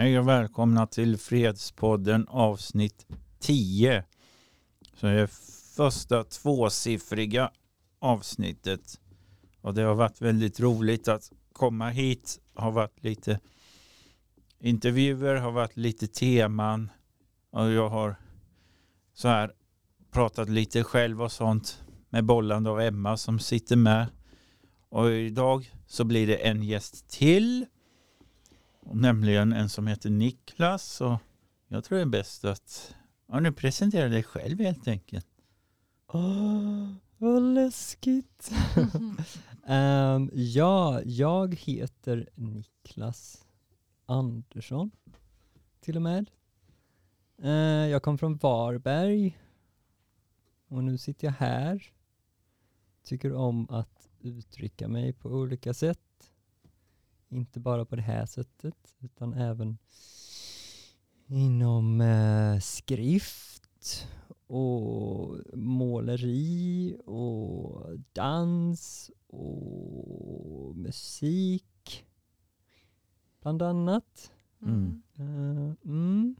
Hej och välkomna till Fredspodden avsnitt 10. Så det är första tvåsiffriga avsnittet. Och det har varit väldigt roligt att komma hit. Har varit lite intervjuer, har varit lite teman. Och jag har så här pratat lite själv och sånt med bollande och Emma som sitter med. Och idag så blir det en gäst till. Nämligen en som heter Niklas. Och jag tror det är bäst att ja, nu presenterar dig själv helt enkelt. Åh, vad läskigt. um, ja, jag heter Niklas Andersson till och med. Uh, jag kom från Varberg och nu sitter jag här. Tycker om att uttrycka mig på olika sätt. Inte bara på det här sättet utan även inom uh, skrift och måleri och dans och musik bland annat. Mm. Uh, mm.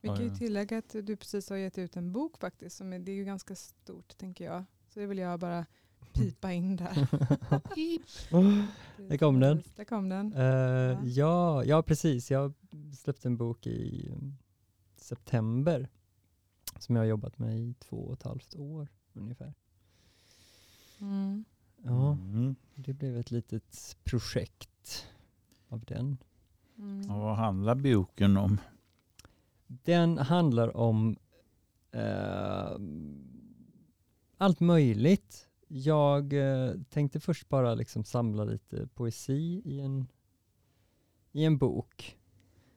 Vi kan ju tillägga att du precis har gett ut en bok faktiskt. Som är, det är ju ganska stort tänker jag. Så det vill jag bara pipa in där. Där kom den. Där kom den. Eh, Ja. ja, ja, precis. Jag släppte en bok i september som jag har jobbat med i två och ett halvt år ungefär. Mm. Ja, Mm. det blev ett litet projekt av den. Mm. Och vad handlar boken om? Den handlar om eh, allt möjligt. Jag eh, tänkte först bara liksom samla lite poesi i en, i en bok.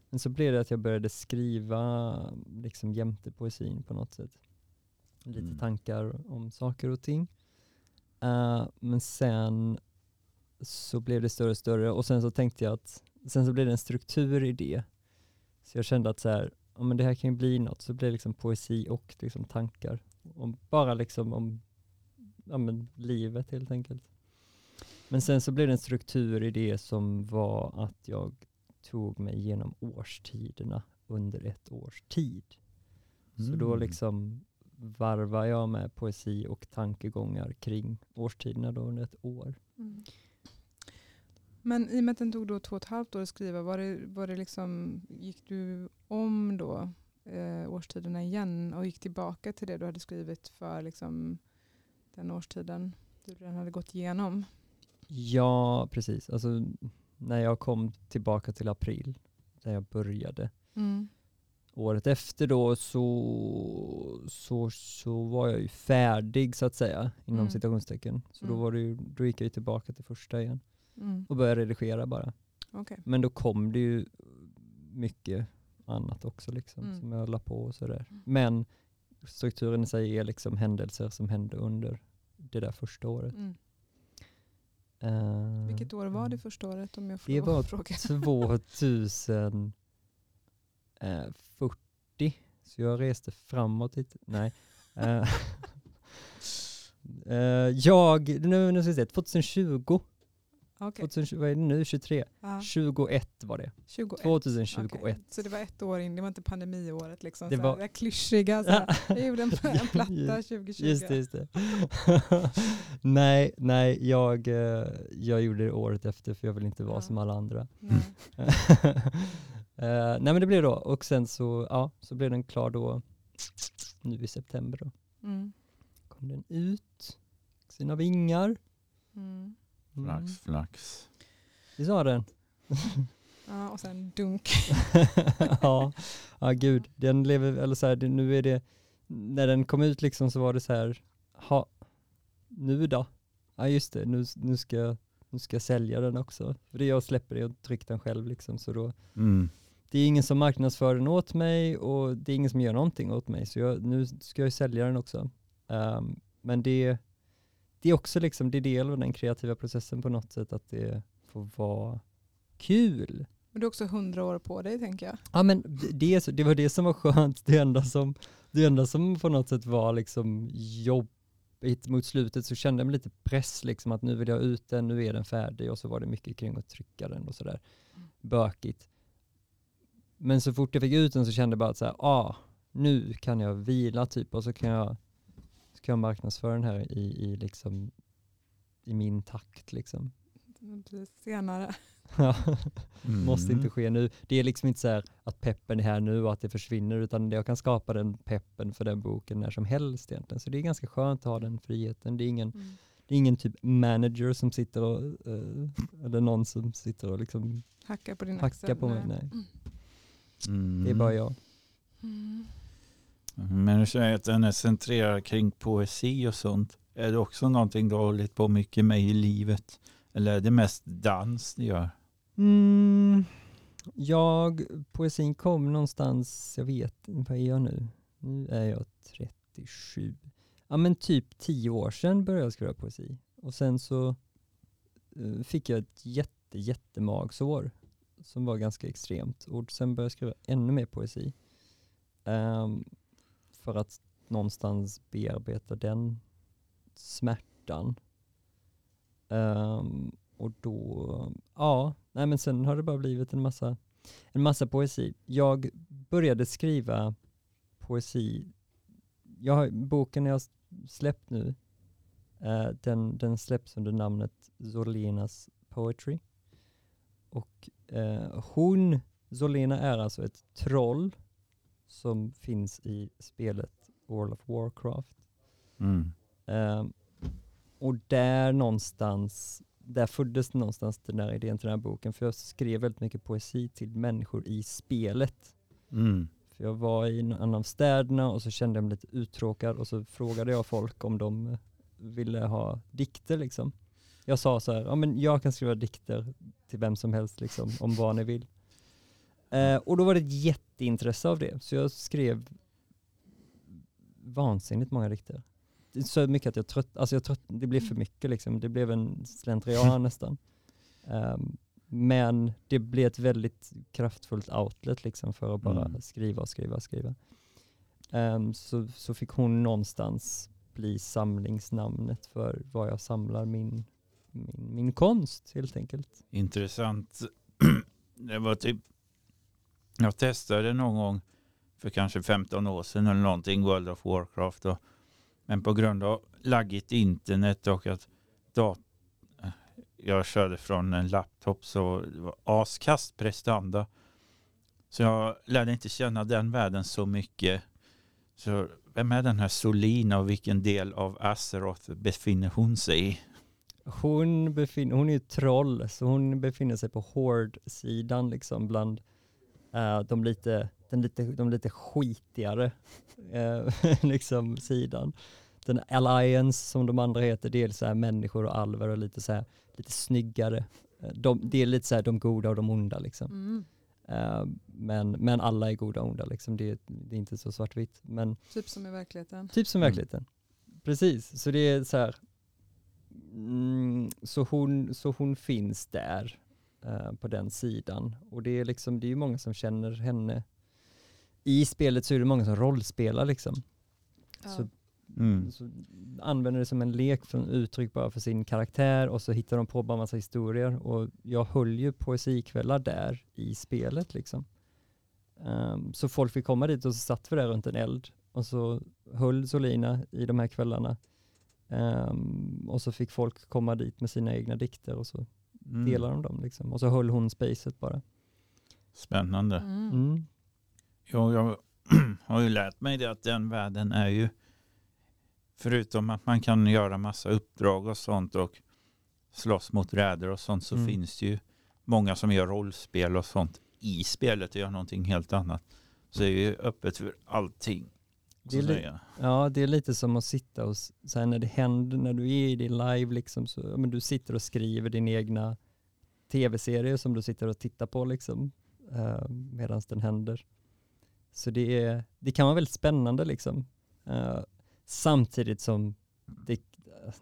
Men så blev det att jag började skriva liksom jämte poesin på något sätt. Lite Mm. tankar om saker och ting. Eh, men sen så blev det större och större och sen så tänkte jag att sen så blev det en struktur i det. Så jag kände att så här, ja, men det här kan ju bli något. Så blev det liksom poesi och liksom tankar. Om, bara liksom om ja, men livet helt enkelt. Men sen så blev det en struktur i det som var att jag tog mig igenom årstiderna under ett års tid. Så då Mm. liksom varvar jag med poesi och tankegångar kring årstiderna då under ett år. Mm. Men i och med att den tog då två och ett halvt år att skriva, var det, var det liksom, gick du om då eh, årstiderna igen och gick tillbaka till det du hade skrivit för liksom, den årstiden du redan hade gått igenom? Ja, precis. Alltså när jag kom tillbaka till april, där jag började, Mm. året efter då så, så, så var jag ju färdig så att säga, inom Mm. citationstecken. Så då, Mm. var det ju, då gick jag ju tillbaka till första igen Mm. och började redigera bara. Okej. Men då kom det ju mycket annat också liksom, Mm. som jag la på och sådär. Mm. Men strukturen i sig är liksom händelser som hände under det där första året. Mm. Eh, Vilket år var det mm. första året om jag får Det var fråga? 2040. Så jag reste framåt lite. Nej. Eh, eh, jag, nu, nu ska vi se, 2020, Okej. 2020, vad är det nu, 23? Ja, 21 var det. 21. 2021. Okej. Så det var ett år in, det var inte pandemiåret liksom. Det Det, var- det klyschiga, så här, jag gjorde en, en platta 2020. Just det, just det. nej, nej, jag, eh, jag gjorde det året efter för jag vill inte vara Ja. som alla andra. Nej. Eh, nej men det blev då, och sen så, ja, så blev den klar då nu i september då. Mm. Kom den ut, sina vingar. Mm. Mm. Flax, flax. Det sa den. Ja, och sen dunk. ja, ja gud, den lever, eller så här, det, nu är det, när den kom ut liksom så var det så här, ha, nu då? Ja just det, nu, nu, ska, jag- nu ska jag sälja den också. För det jag släpper det och trycker den själv liksom, så då, Mm. det är ingen som marknadsför den åt mig och det är ingen som gör någonting åt mig, så jag, nu ska jag sälja den också. Ehm, men det, det är också liksom, det är del av den kreativa processen på något sätt, att det får vara kul. Men du har också hundra år på dig tänker jag. Ja men det, det, var det som var skönt, det enda som, det enda som på något sätt var liksom jobbigt mot slutet så kände jag mig lite press liksom att nu vill jag ut den, nu är den färdig och så var det mycket kring att trycka den och sådär. bökigt. Men så fort jag fick ut den så kände jag bara att så här, ah, nu kan jag vila typ och så kan jag, kan jag marknadsföra den här i, i, liksom, i min takt. Liksom. Senare. Mm. Måste inte ske nu. Det är liksom inte så här att peppen är här nu och att det försvinner utan jag kan skapa den peppen för den boken när som helst egentligen. Så det är ganska skönt att ha den friheten. Det är ingen, Mm. det är ingen typ manager som sitter och, eh, eller någon som sitter och liksom Hacka på din hackar axel. på mig. Nej, Mm. det är bara jag. Men du säger att den är centrerad kring poesi och sånt. Är det också någonting du har hållit på mycket med i livet? Eller är det mest dans du gör? Mm, jag, poesin kom någonstans, jag vet vad är jag nu? Nu är jag 37. Ja men typ 10 år sedan började jag skriva poesi. Och sen så eh, fick jag ett jätte, jättemagsår som var ganska extremt. Och sen började jag skriva ännu mer poesi. Um, för att någonstans bearbeta den smärtan. Um, och då, ja, nej men sen har det bara blivit en massa, en massa poesi. Jag började skriva poesi, jag har, boken jag släppt nu, uh, den, den släpps under namnet Zolinas Poetry. Och uh, hon, Zolina är alltså ett troll som finns i spelet World of Warcraft. Mm. Ehm, och där någonstans, där föddes någonstans den där idén till den här boken, för jag skrev väldigt mycket poesi till människor i spelet. Mm. För jag var i en av städerna och så kände jag mig lite uttråkad och så frågade jag folk om de ville ha dikter liksom. Jag sa så här, ja men jag kan skriva dikter till vem som helst liksom, om vad ni vill. Eh, och då var det ett jätteintresse av det, så jag skrev vansinnigt många dikter. Så mycket att jag trött, alltså jag trött, det blev för mycket liksom, det blev en slentrian nästan. Ehm, men det blev ett väldigt kraftfullt outlet liksom för att bara Mm. skriva och skriva och skriva. Ehm, så, så fick hon någonstans bli samlingsnamnet för vad jag samlar min, min, min konst helt enkelt. Intressant. Det var typ, jag testade någon gång för kanske 15 år sedan eller någonting World of Warcraft. Och, men på grund av laggigt internet och att dat- jag körde från en laptop så det var askast prestanda. Så jag lärde inte känna den världen så mycket. Så vem är den här Solina och vilken del av Azeroth befinner hon sig i? Hon, befinner, hon är ju ett troll, så hon befinner sig på hård sidan liksom bland eh, de, lite, den lite, de lite skitigare eh, liksom sidan. Den Alliance som de andra heter, det är så här människor och alver och lite så här, lite snyggare. Eh, De, det är lite så här de goda och de onda liksom. Mm. Men, men alla är goda och onda liksom. Det, är- det är inte så svartvitt. Men Typ som i verkligheten. Typ som Mm. verkligheten. Precis, så det är så här. Mm, så, hon, så hon finns där eh, på den sidan. Och det är liksom, det är ju många som känner henne. I spelet så är det många som rollspelar liksom. Ja. Så, Mm. så använder det som en lek från uttryck bara för sin karaktär och så hittar de på bara massa historier. Och jag höll ju poesikvällar där i spelet liksom. Ehm, så folk fick komma dit och så satt vi där runt en eld och så höll Solina i de här kvällarna. Ehm, och så fick folk komma dit med sina egna dikter och så Mm. delade de dem liksom. Och så höll hon spacet bara. Spännande. Mm. Mm. Jo, jag har ju lärt mig det att den världen är ju förutom att man kan göra massa uppdrag och sånt och slåss mot räder och sånt så Mm. finns det ju många som gör rollspel och sånt i spelet och gör någonting helt annat. Så det är ju öppet för allting. Det är li-. Ja, det är lite som att sitta och, så här, när det händer, när du är i din live liksom, så, ja, men du sitter och skriver din egna tv-serie som du sitter och tittar på liksom, uh, medan den händer. Så det, är, det kan vara väldigt spännande liksom. Eh, samtidigt som det,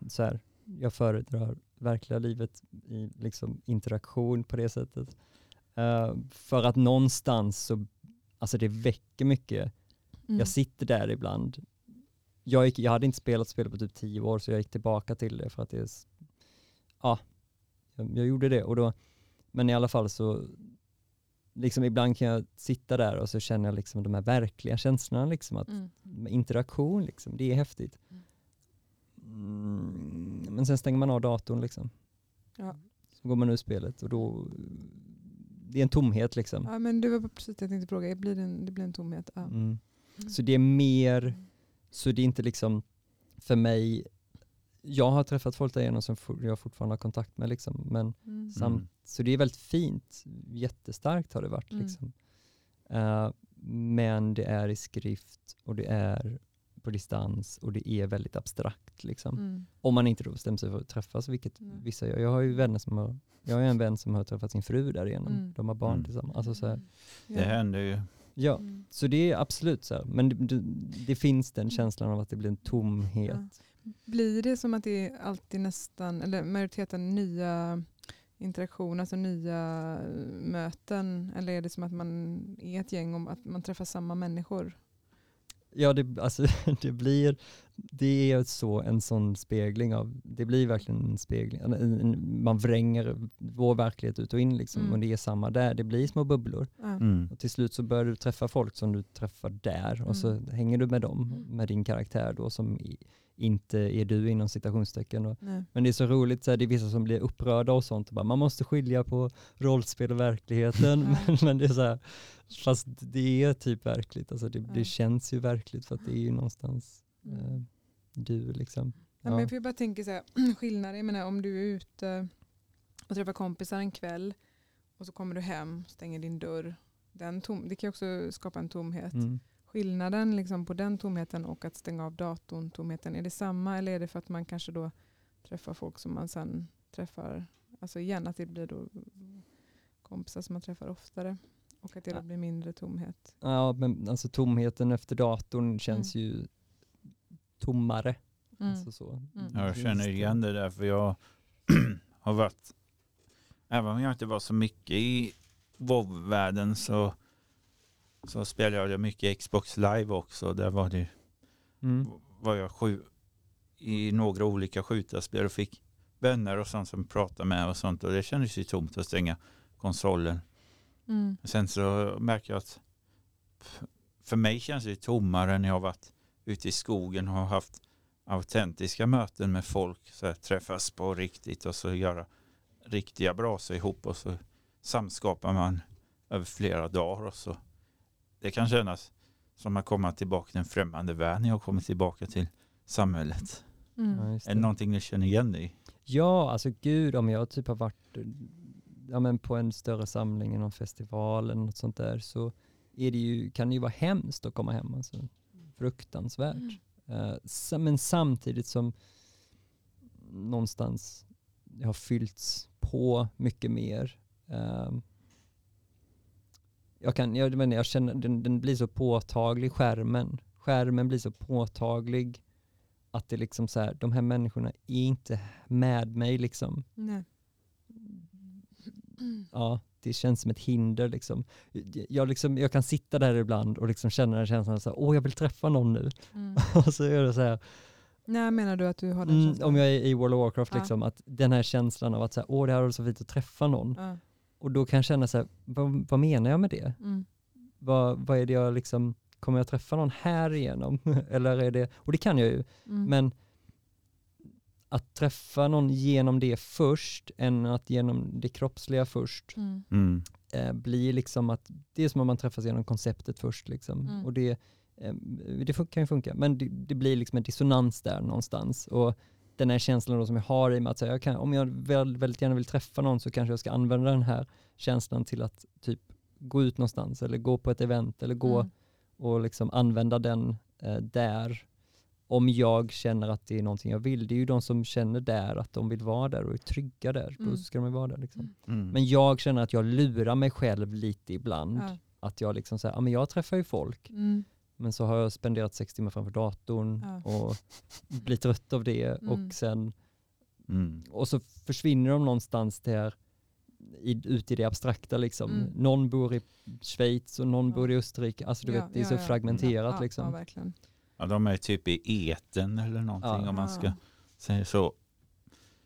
så här, jag föredrar verkliga livet i liksom, interaktion på det sättet. Eh, för att någonstans så, alltså det väcker mycket Mm. jag sitter där ibland. Jag, gick, jag hade inte spelat spel på typ tio år så jag gick tillbaka till det för att det är, ja, jag, jag gjorde det och då, men i alla fall så, liksom ibland kan jag sitta där och så känner jag liksom de här verkliga känslorna, liksom att Mm. interaktion, liksom, det är häftigt. Mm. Mm, men sen stänger man av datorn liksom. Ja. Så går man ur spelet och då, det är en tomhet liksom. Ja, men det var precis det jag tänkte fråga. Blir det, en, det blir en tomhet? Ja. Mm. Så det är mer, så det är inte liksom för mig, jag har träffat folk där igenom som jag fortfarande har kontakt med liksom, men Mm. Sam- Mm. Så det är väldigt fint, jättestarkt har det varit. Mm. Liksom. Eh, men det är i skrift och det är på distans och det är väldigt abstrakt. Liksom. Mm. Om man inte då bestämmer sig för att träffas, vilket Mm. vissa gör. Jag har ju vänner som har, jag har en vän som har träffat sin fru därigenom. Mm. De har barn Mm. tillsammans. Alltså så här. Det händer ju. Ja, Mm. så det är absolut så här. Men det, det, det finns den känslan av att det blir en tomhet. Ja. Blir det som att det är alltid nästan, eller majoriteten nya interaktioner, alltså nya möten? Eller är det som att man är ett gäng om att man träffar samma människor? Ja, det, alltså, det blir, det är så en sån spegling av, det blir verkligen en spegling, en, en, man vränger vår verklighet ut och in liksom, Mm. och det är samma där, det blir små bubblor. Mm. Och till slut så börjar du träffa folk som du träffar där och så Mm. hänger du med dem, Mm. med din karaktär då som i, inte är du inom citationstecken. Och, men det är så roligt, så här, det är vissa som blir upprörda och sånt, och bara, man måste skilja på rollspel och verkligheten, Ja. men, men det är så här, fast det är typ verkligt, alltså det, Ja. det känns ju verkligt för att det är ju någonstans Mm. eh, du liksom. Ja. men för jag bara tänker så här, skillnader, jag menar om du är ute och träffar kompisar en kväll och så kommer du hem, stänger din dörr. Den tom, det kan ju också skapa en tomhet. Mm. Skillnaden liksom på den tomheten och att stänga av datorn, tomheten, är det samma eller är det för att man kanske då träffar folk som man sen träffar, alltså igen att det blir då kompisar som man träffar oftare och att det då Ja. blir mindre tomhet. Ja, men alltså tomheten efter datorn känns ju tommare. Mm. Alltså så. Mm. Ja, jag känner igen det där för jag har varit, även om jag inte var så mycket i WoW-världen så, så spelade jag mycket Xbox live också. Där var, det, Mm. var jag sju, i några olika skjutarspel och fick vänner och sånt som pratade med och sånt och det kändes ju tomt att stänga konsolen. Mm. Sen så märker jag att för mig känns det tommare när jag har varit ute i skogen och har haft autentiska möten med folk. Så här, träffas på riktigt och så göra riktiga brasor ihop och så samskapar man över flera dagar. Och så. Det kan kännas som att komma tillbaka till en främmande värld när jag kommer tillbaka till samhället. Mm. Ja, just Är det det. någonting ni känner igen i? Ja, alltså gud om jag typ har varit ja, men på en större samling, någon festival eller något sånt där så är det ju, kan det ju vara hemskt att komma hem. Alltså. Fruktansvärt. Mm. Eh, men samtidigt som någonstans det har fyllts på mycket mer. Eh, jag, kan, jag, men jag känner, den, den blir så påtaglig, skärmen. Skärmen blir så påtaglig att det liksom så här, de här människorna är inte med mig liksom. Nej. Ja, det känns som ett hinder liksom. Jag, liksom, jag kan sitta där ibland och liksom känna den känslan så här, åh jag vill träffa någon nu. Mm. och så är det så här, När menar du att du har den mm, känslan? om jag är i World of Warcraft Ja. liksom, att den här känslan av att så här, åh det här var så fint att träffa någon. Ja. Och då kan jag känna så här, vad, vad menar jag med det? Mm. Vad, vad är det jag liksom, kommer jag träffa någon här igenom? Eller är det, och det kan jag ju, Mm. men att träffa någon genom det först, än att genom det kroppsliga först, Mm. Mm. eh, blir liksom att, det är som om man träffas genom konceptet först liksom. Mm. Och det, eh, det kan ju funka, men det, det blir liksom en dissonans där någonstans. Och den här känslan då som jag har i mig att säga, jag kan, om jag väl, väldigt gärna vill träffa någon så kanske jag ska använda den här känslan till att typ gå ut någonstans eller gå på ett event eller gå Mm. och liksom använda den eh, där om jag känner att det är någonting jag vill. Det är ju de som känner där att de vill vara där och är trygga där. Då Mm. ska de vara där. Liksom. Mm. Men jag känner att jag lurar mig själv lite ibland. Ja. Att jag liksom säger, ja men jag träffar ju folk, Mm. men så har jag spenderat sex timmar framför datorn Ja. och blir trött av det Mm. och sen, Mm. och så försvinner de någonstans där i, ut i det abstrakta liksom. Mm. Någon bor i Schweiz och någon Ja. bor i Österrike. Alltså du Ja, vet, det är ja, så ja. fragmenterat ja, liksom. Ja, de är typ i eten eller någonting Ja. om man ska Ja. säga så.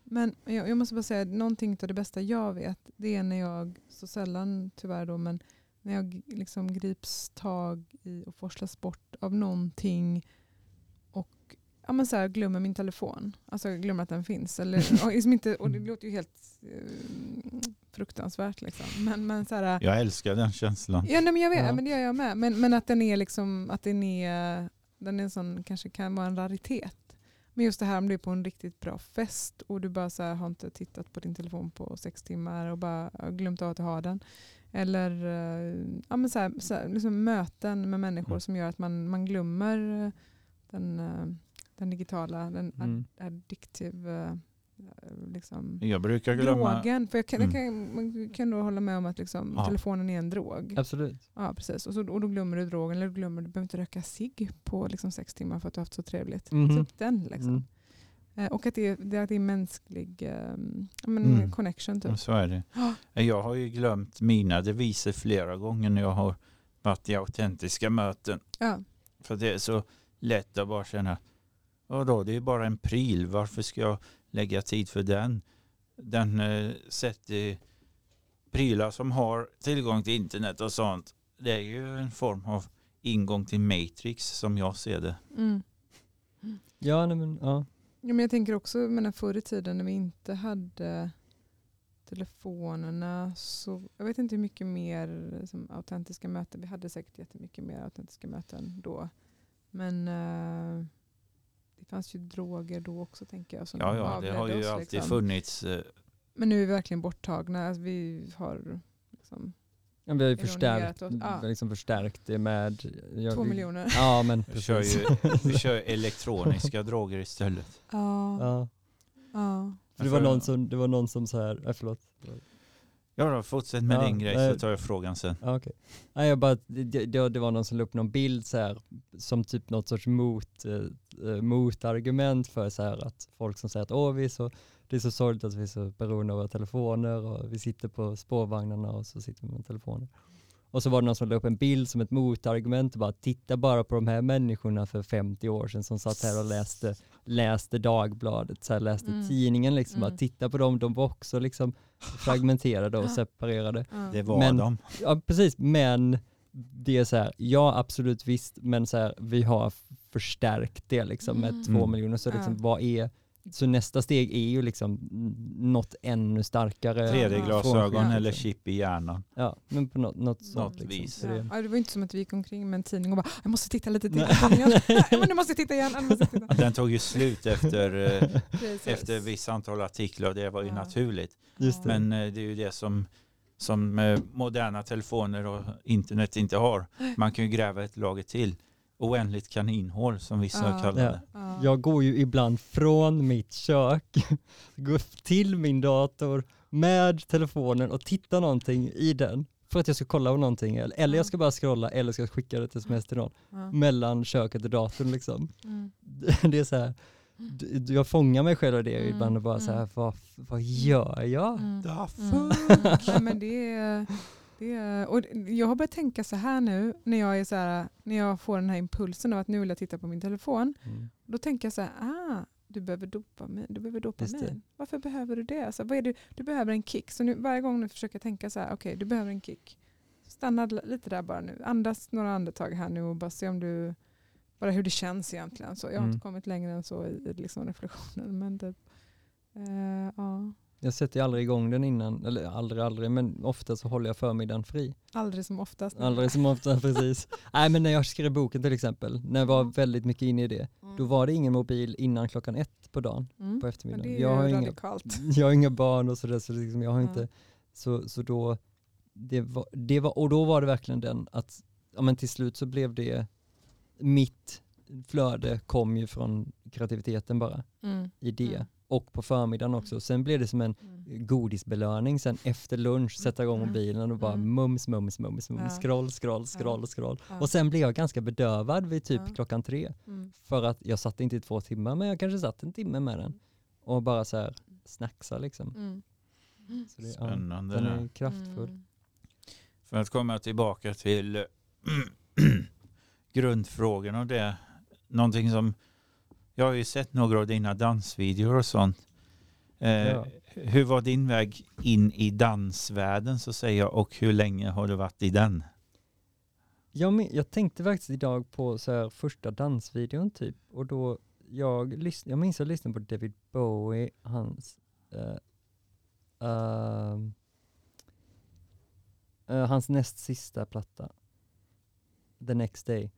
Men jag, jag måste bara säga, någonting av det bästa jag vet, det är när jag, så sällan tyvärr då, men när jag liksom grips tag i och forslas bort av någonting och ja, men så här, glömmer min telefon. Alltså jag glömmer att den finns. Eller, och, liksom inte, och det låter ju helt eh, fruktansvärt. Liksom. Men, men så här, Jag älskar den känslan. Ja, nej, men jag vet, Ja. men det gör jag med. Men, men att den är liksom, att den är, den är sån, kanske kan vara en raritet. Men just det här om du är på en riktigt bra fest och du bara så här, har inte tittat på din telefon på sex timmar och bara glömt av att du har den. Eller eh, ja, men så här, så här, liksom möten med människor Mm. som gör att man, man glömmer eh, den, eh, den digitala, den Mm. ad- addictive eh, liksom, Jag brukar glömma... drogen. För jag kan, Mm. jag kan, man kan nog hålla med om att liksom, Ja. telefonen är en drog. Absolut. Ja, precis. Och, så, och då glömmer du drogen, eller du glömmer du behöver inte röka cigg på liksom sex timmar för att du har haft så trevligt. Mhm. Typ den liksom. Mm. Eh, och att det, är, det, att det är mänsklig ja, men Mm. connection typ. Ja, Så är det. Ja. Jag har ju glömt mina deviser flera gånger när jag har varit i autentiska möten. Ja. För det är så lätt att bara känna, då det är bara en pryl, varför ska jag lägga tid för den? Den eh, sätter prylar som har tillgång till internet och sånt. Det är ju en form av ingång till Matrix som jag ser det. Mm. Ja, nej, men, ja. Ja, men jag tänker också, men förr i tiden när vi inte hade telefonerna så jag vet inte hur mycket mer som autentiska möten. Vi hade säkert jättemycket mer autentiska möten då. Men eh, det fanns ju droger då också tänker jag. Som Ja, ja, det har ju oss, alltid liksom. funnits. eh, Men nu är vi verkligen borttagna. Alltså, vi har liksom Ja, Vi har ju förstärkt, oss. Ja. vi har liksom förstärkt det med... ja, två vi- miljoner. Ja, men Vi kör ju vi kör elektroniska droger istället. Ja. Ja. Ja. För det var någon som, det var någon som så här, äh, förlåt. Ja då, fortsätt med Ja, din grej nej. så tar jag frågan sen. Ja, okej. Nej, jag bara, det, det, det var någon som la upp någon bild så här, som typ något sorts mot, eh, eh, motargument för så här att folk som säger att Åh, vi är så, det är så sorgligt att vi är så beroende av våra telefoner och vi sitter på spårvagnarna och så sitter vi med telefoner. Och så var det någon som la upp en bild som ett motargument och bara titta bara på de här människorna för 50 år sedan som satt här och läste, läste Dagbladet, så här, läste Mm. tidningen liksom. Mm. Bara, titta på dem, de var också liksom fragmenterade och separerade. Ja. Det var Men- de. Ja precis, men det är så här, ja absolut visst, men så här, vi har förstärkt det liksom med Mm. två Mm. miljoner. Så liksom, vad är, så nästa steg är ju liksom något ännu starkare. 3D-glasögon från- eller chip i hjärnan. Ja, men på något, något sånt. Något liksom. vis. Ja. det- Ja, det var inte som att vi gick omkring med en tidning och bara jag måste titta lite till tidningen. Nej, måste titta igen. Måste titta. Den tog ju slut efter, eh, efter vissa antal artiklar och det var ju Ja. naturligt. Just det. Men eh, det är ju det som, som eh, moderna telefoner och internet inte har. Man kan ju gräva ett lager till. Oändligt kaninhål som vissa Ja. kallar det. Ja. Jag går ju ibland från mitt kök, går till min dator med telefonen och tittar någonting i den för att jag ska kolla på någonting eller eller jag ska bara scrolla eller ska jag skicka det till sms till någon Ja. mellan köket och datorn liksom. Mm. Det är så här, jag fångar mig själv i det Mm, ibland och bara så här, mm. vad, vad gör jag? Mm. The Mm. fuck? Nej, men det är, det och jag har börjat tänka så här nu när jag, är så här, när jag får den här impulsen av att nu vill jag titta på min telefon. Mm. Då tänker jag så här, ah, du behöver dopamin. Du behöver det. dopamin. Varför behöver du det? Alltså, vad är du, du behöver en kick. Så nu, varje gång du försöker tänka så här, okej du behöver en kick. Stanna lite där bara nu. Andas några andetag här nu och bara se om du, bara hur det känns egentligen. Så jag har Mm. inte kommit längre än så i, i liksom reflektionen. Men typ, eh, ja. Jag sätter ju aldrig igång den innan, eller aldrig aldrig, men ofta så håller jag förmiddagen fri. Aldrig som oftast. Aldrig som ofta, precis. Nej men när jag skrev boken till exempel, när jag var Mm. väldigt mycket inne i det, Mm. då var det ingen mobil innan klockan ett på dagen, Mm. på eftermiddagen. det är jag, har ju inga, radikalt. jag har inga barn och sådär, så liksom jag har Ja. inte, så, så då, det var, det var, och då var det verkligen den att, ja men till slut så blev det, mitt flöde kom ju från kreativiteten bara, Mm. i det. Mm. Och på förmiddagen också. Sen blev det som en Mm. godisbelöning sen efter lunch, sätta igång Mm. mobilen och bara Mm. mums, mums, mums, mums, Ja. scroll, scroll, scroll, scroll. Ja. Och sen blev jag ganska bedövad vid typ Ja. klockan tre. Mm. För att jag satt inte i två timmar, men jag kanske satt en timme med den. Och bara så här snacksa liksom. Mm. Så det, ja, Spännande den det. är kraftfull. Mm. För att komma tillbaka till grundfrågan och det. Någonting som, jag har ju sett några av dina dansvideor och sånt. Eh, Ja. Hur var din väg in i dansvärlden så säger jag och hur länge har du varit i den? Jag, jag tänkte faktiskt idag på så här första dansvideon typ och då jag, lys- jag minns jag lyssnade på David Bowie, hans eh, ehm, eh, hans näst sista platta, The Next Day.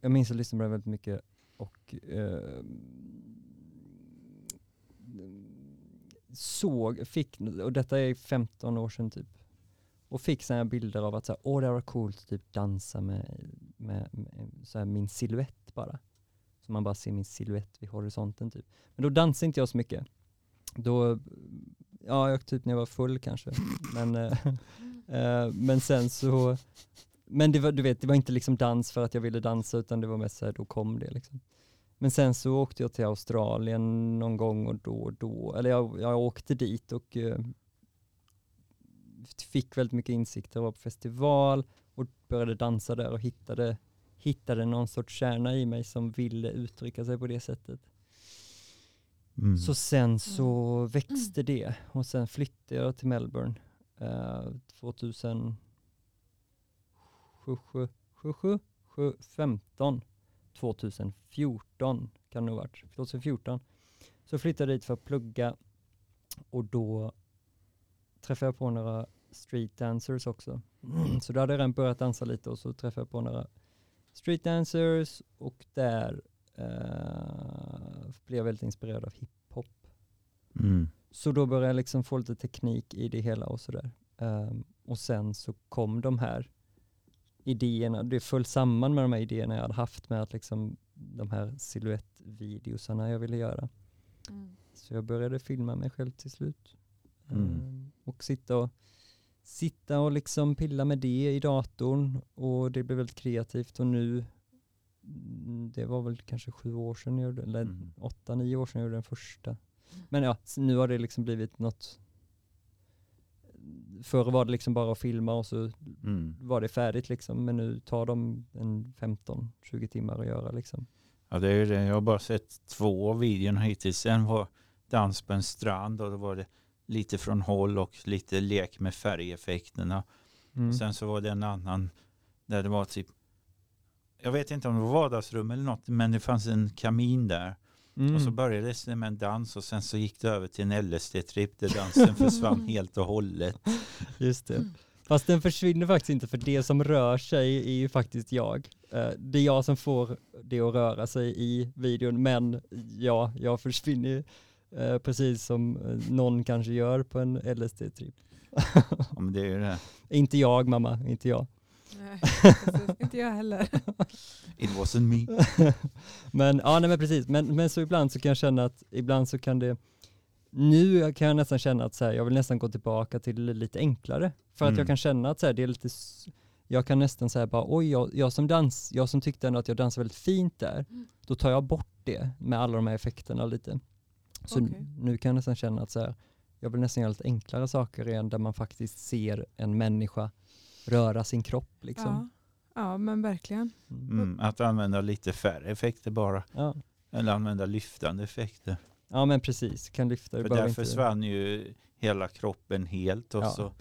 Jag minns att jag lyssnade på den väldigt mycket och eh, såg, fick, och detta är 15 år sedan typ, och fick sådana bilder av att så här, åh det var coolt att typ dansa med, med, med så här, min silhuett bara. Så man bara ser min silhuett vid horisonten typ. Men då dansade inte jag så mycket. Då, ja jag typ när jag var full kanske. Men, eh, eh, men sen så, men det var, du vet, det var inte liksom dans för att jag ville dansa utan det var mest såhär, då kom det liksom. Men sen så åkte jag till Australien någon gång och då och då, eller jag, jag åkte dit och eh, fick väldigt mycket insikter, var på festival och började dansa där och hittade, hittade någon sorts kärna i mig som ville uttrycka sig på det sättet. Mm. Så sen så växte det och sen flyttade jag till Melbourne eh, 2000 15 2014 kan det ha varit, 2014. Så flyttade jag dit för att plugga och då träffade jag på några street dancers också. Så då hade jag redan börjat dansa lite och så träffade jag på några street dancers och där eh, blev jag väldigt inspirerad av hiphop. Mm. Så då började jag liksom få lite teknik i det hela och sådär. Um, och sen så kom de här idéerna, det föll samman med de här idéerna jag hade haft med att liksom de här silhuettvideosarna jag ville göra. Mm. Så jag började filma mig själv till slut. Mm. Um, och sitta och sitta och liksom pilla med det i datorn och det blev väldigt kreativt och nu mm, det var väl kanske sju år sedan jag gjorde, eller Mm. åtta, nio år sedan jag gjorde den första. Men ja, nu har det liksom blivit något Förr var det liksom bara att filma och så Mm. var det färdigt liksom, men nu tar de en 15-20 timmar att göra liksom. Ja, det är det. Jag har bara sett två av videorna hittills. En var dans på en strand och då var det lite från håll och lite lek med färgeffekterna. Mm. Sen så var det en annan där det var typ, jag vet inte om det var vardagsrum eller något, men det fanns en kamin där. Mm. Och så började det med en dans och sen så gick det över till en LSD-tripp där dansen försvann helt och hållet. Just det. Fast den försvinner faktiskt inte för det som rör sig är ju faktiskt jag. Eh, Det är jag som får det att röra sig i videon men ja, jag försvinner eh, precis som eh, någon kanske gör på en LSD-tripp. Ja, men det är ju det. inte jag mamma, inte jag. Nej, precis. inte jag heller. It wasn't me. men ja, nej men precis, men, men så ibland så kan jag känna att ibland så kan det nu kan jag nästan känna att så här, jag vill nästan gå tillbaka till lite enklare. För att Mm. jag kan känna att så här, det är lite, jag kan nästan säga bara oj, jag, jag som dans, jag som tyckte ändå att jag dansade väldigt fint där, Mm. då tar jag bort det med alla de här effekterna lite. Så Okej. nu kan jag nästan känna att så här, jag vill nästan göra lite enklare saker igen där man faktiskt ser en människa röra sin kropp liksom. Ja. ja, men verkligen. Mm. Mm, att använda lite färre effekter bara. Ja. Eller använda lyftande effekter. ja, men precis, kan lyfta. För där inte- försvann ju hela kroppen helt och Ja. så,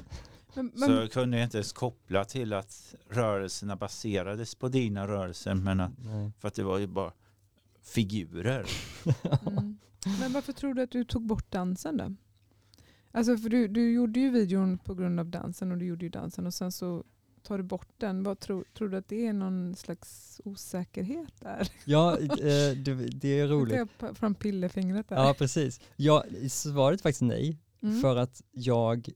Men, så men, jag kunde jag inte ens koppla till att rörelserna baserades på dina rörelser men att, för att det var ju bara figurer. mm. men varför tror du att du tog bort dansen då? Alltså för du, du gjorde ju videon på grund av dansen och du gjorde ju dansen och sen så tar du bort den. Vad tror, tror du att det är någon slags osäkerhet där? Ja, eh, det, det är roligt. jag fram pillefingret där. Ja, precis. Ja, svaret är faktiskt nej. Mm. För att jag,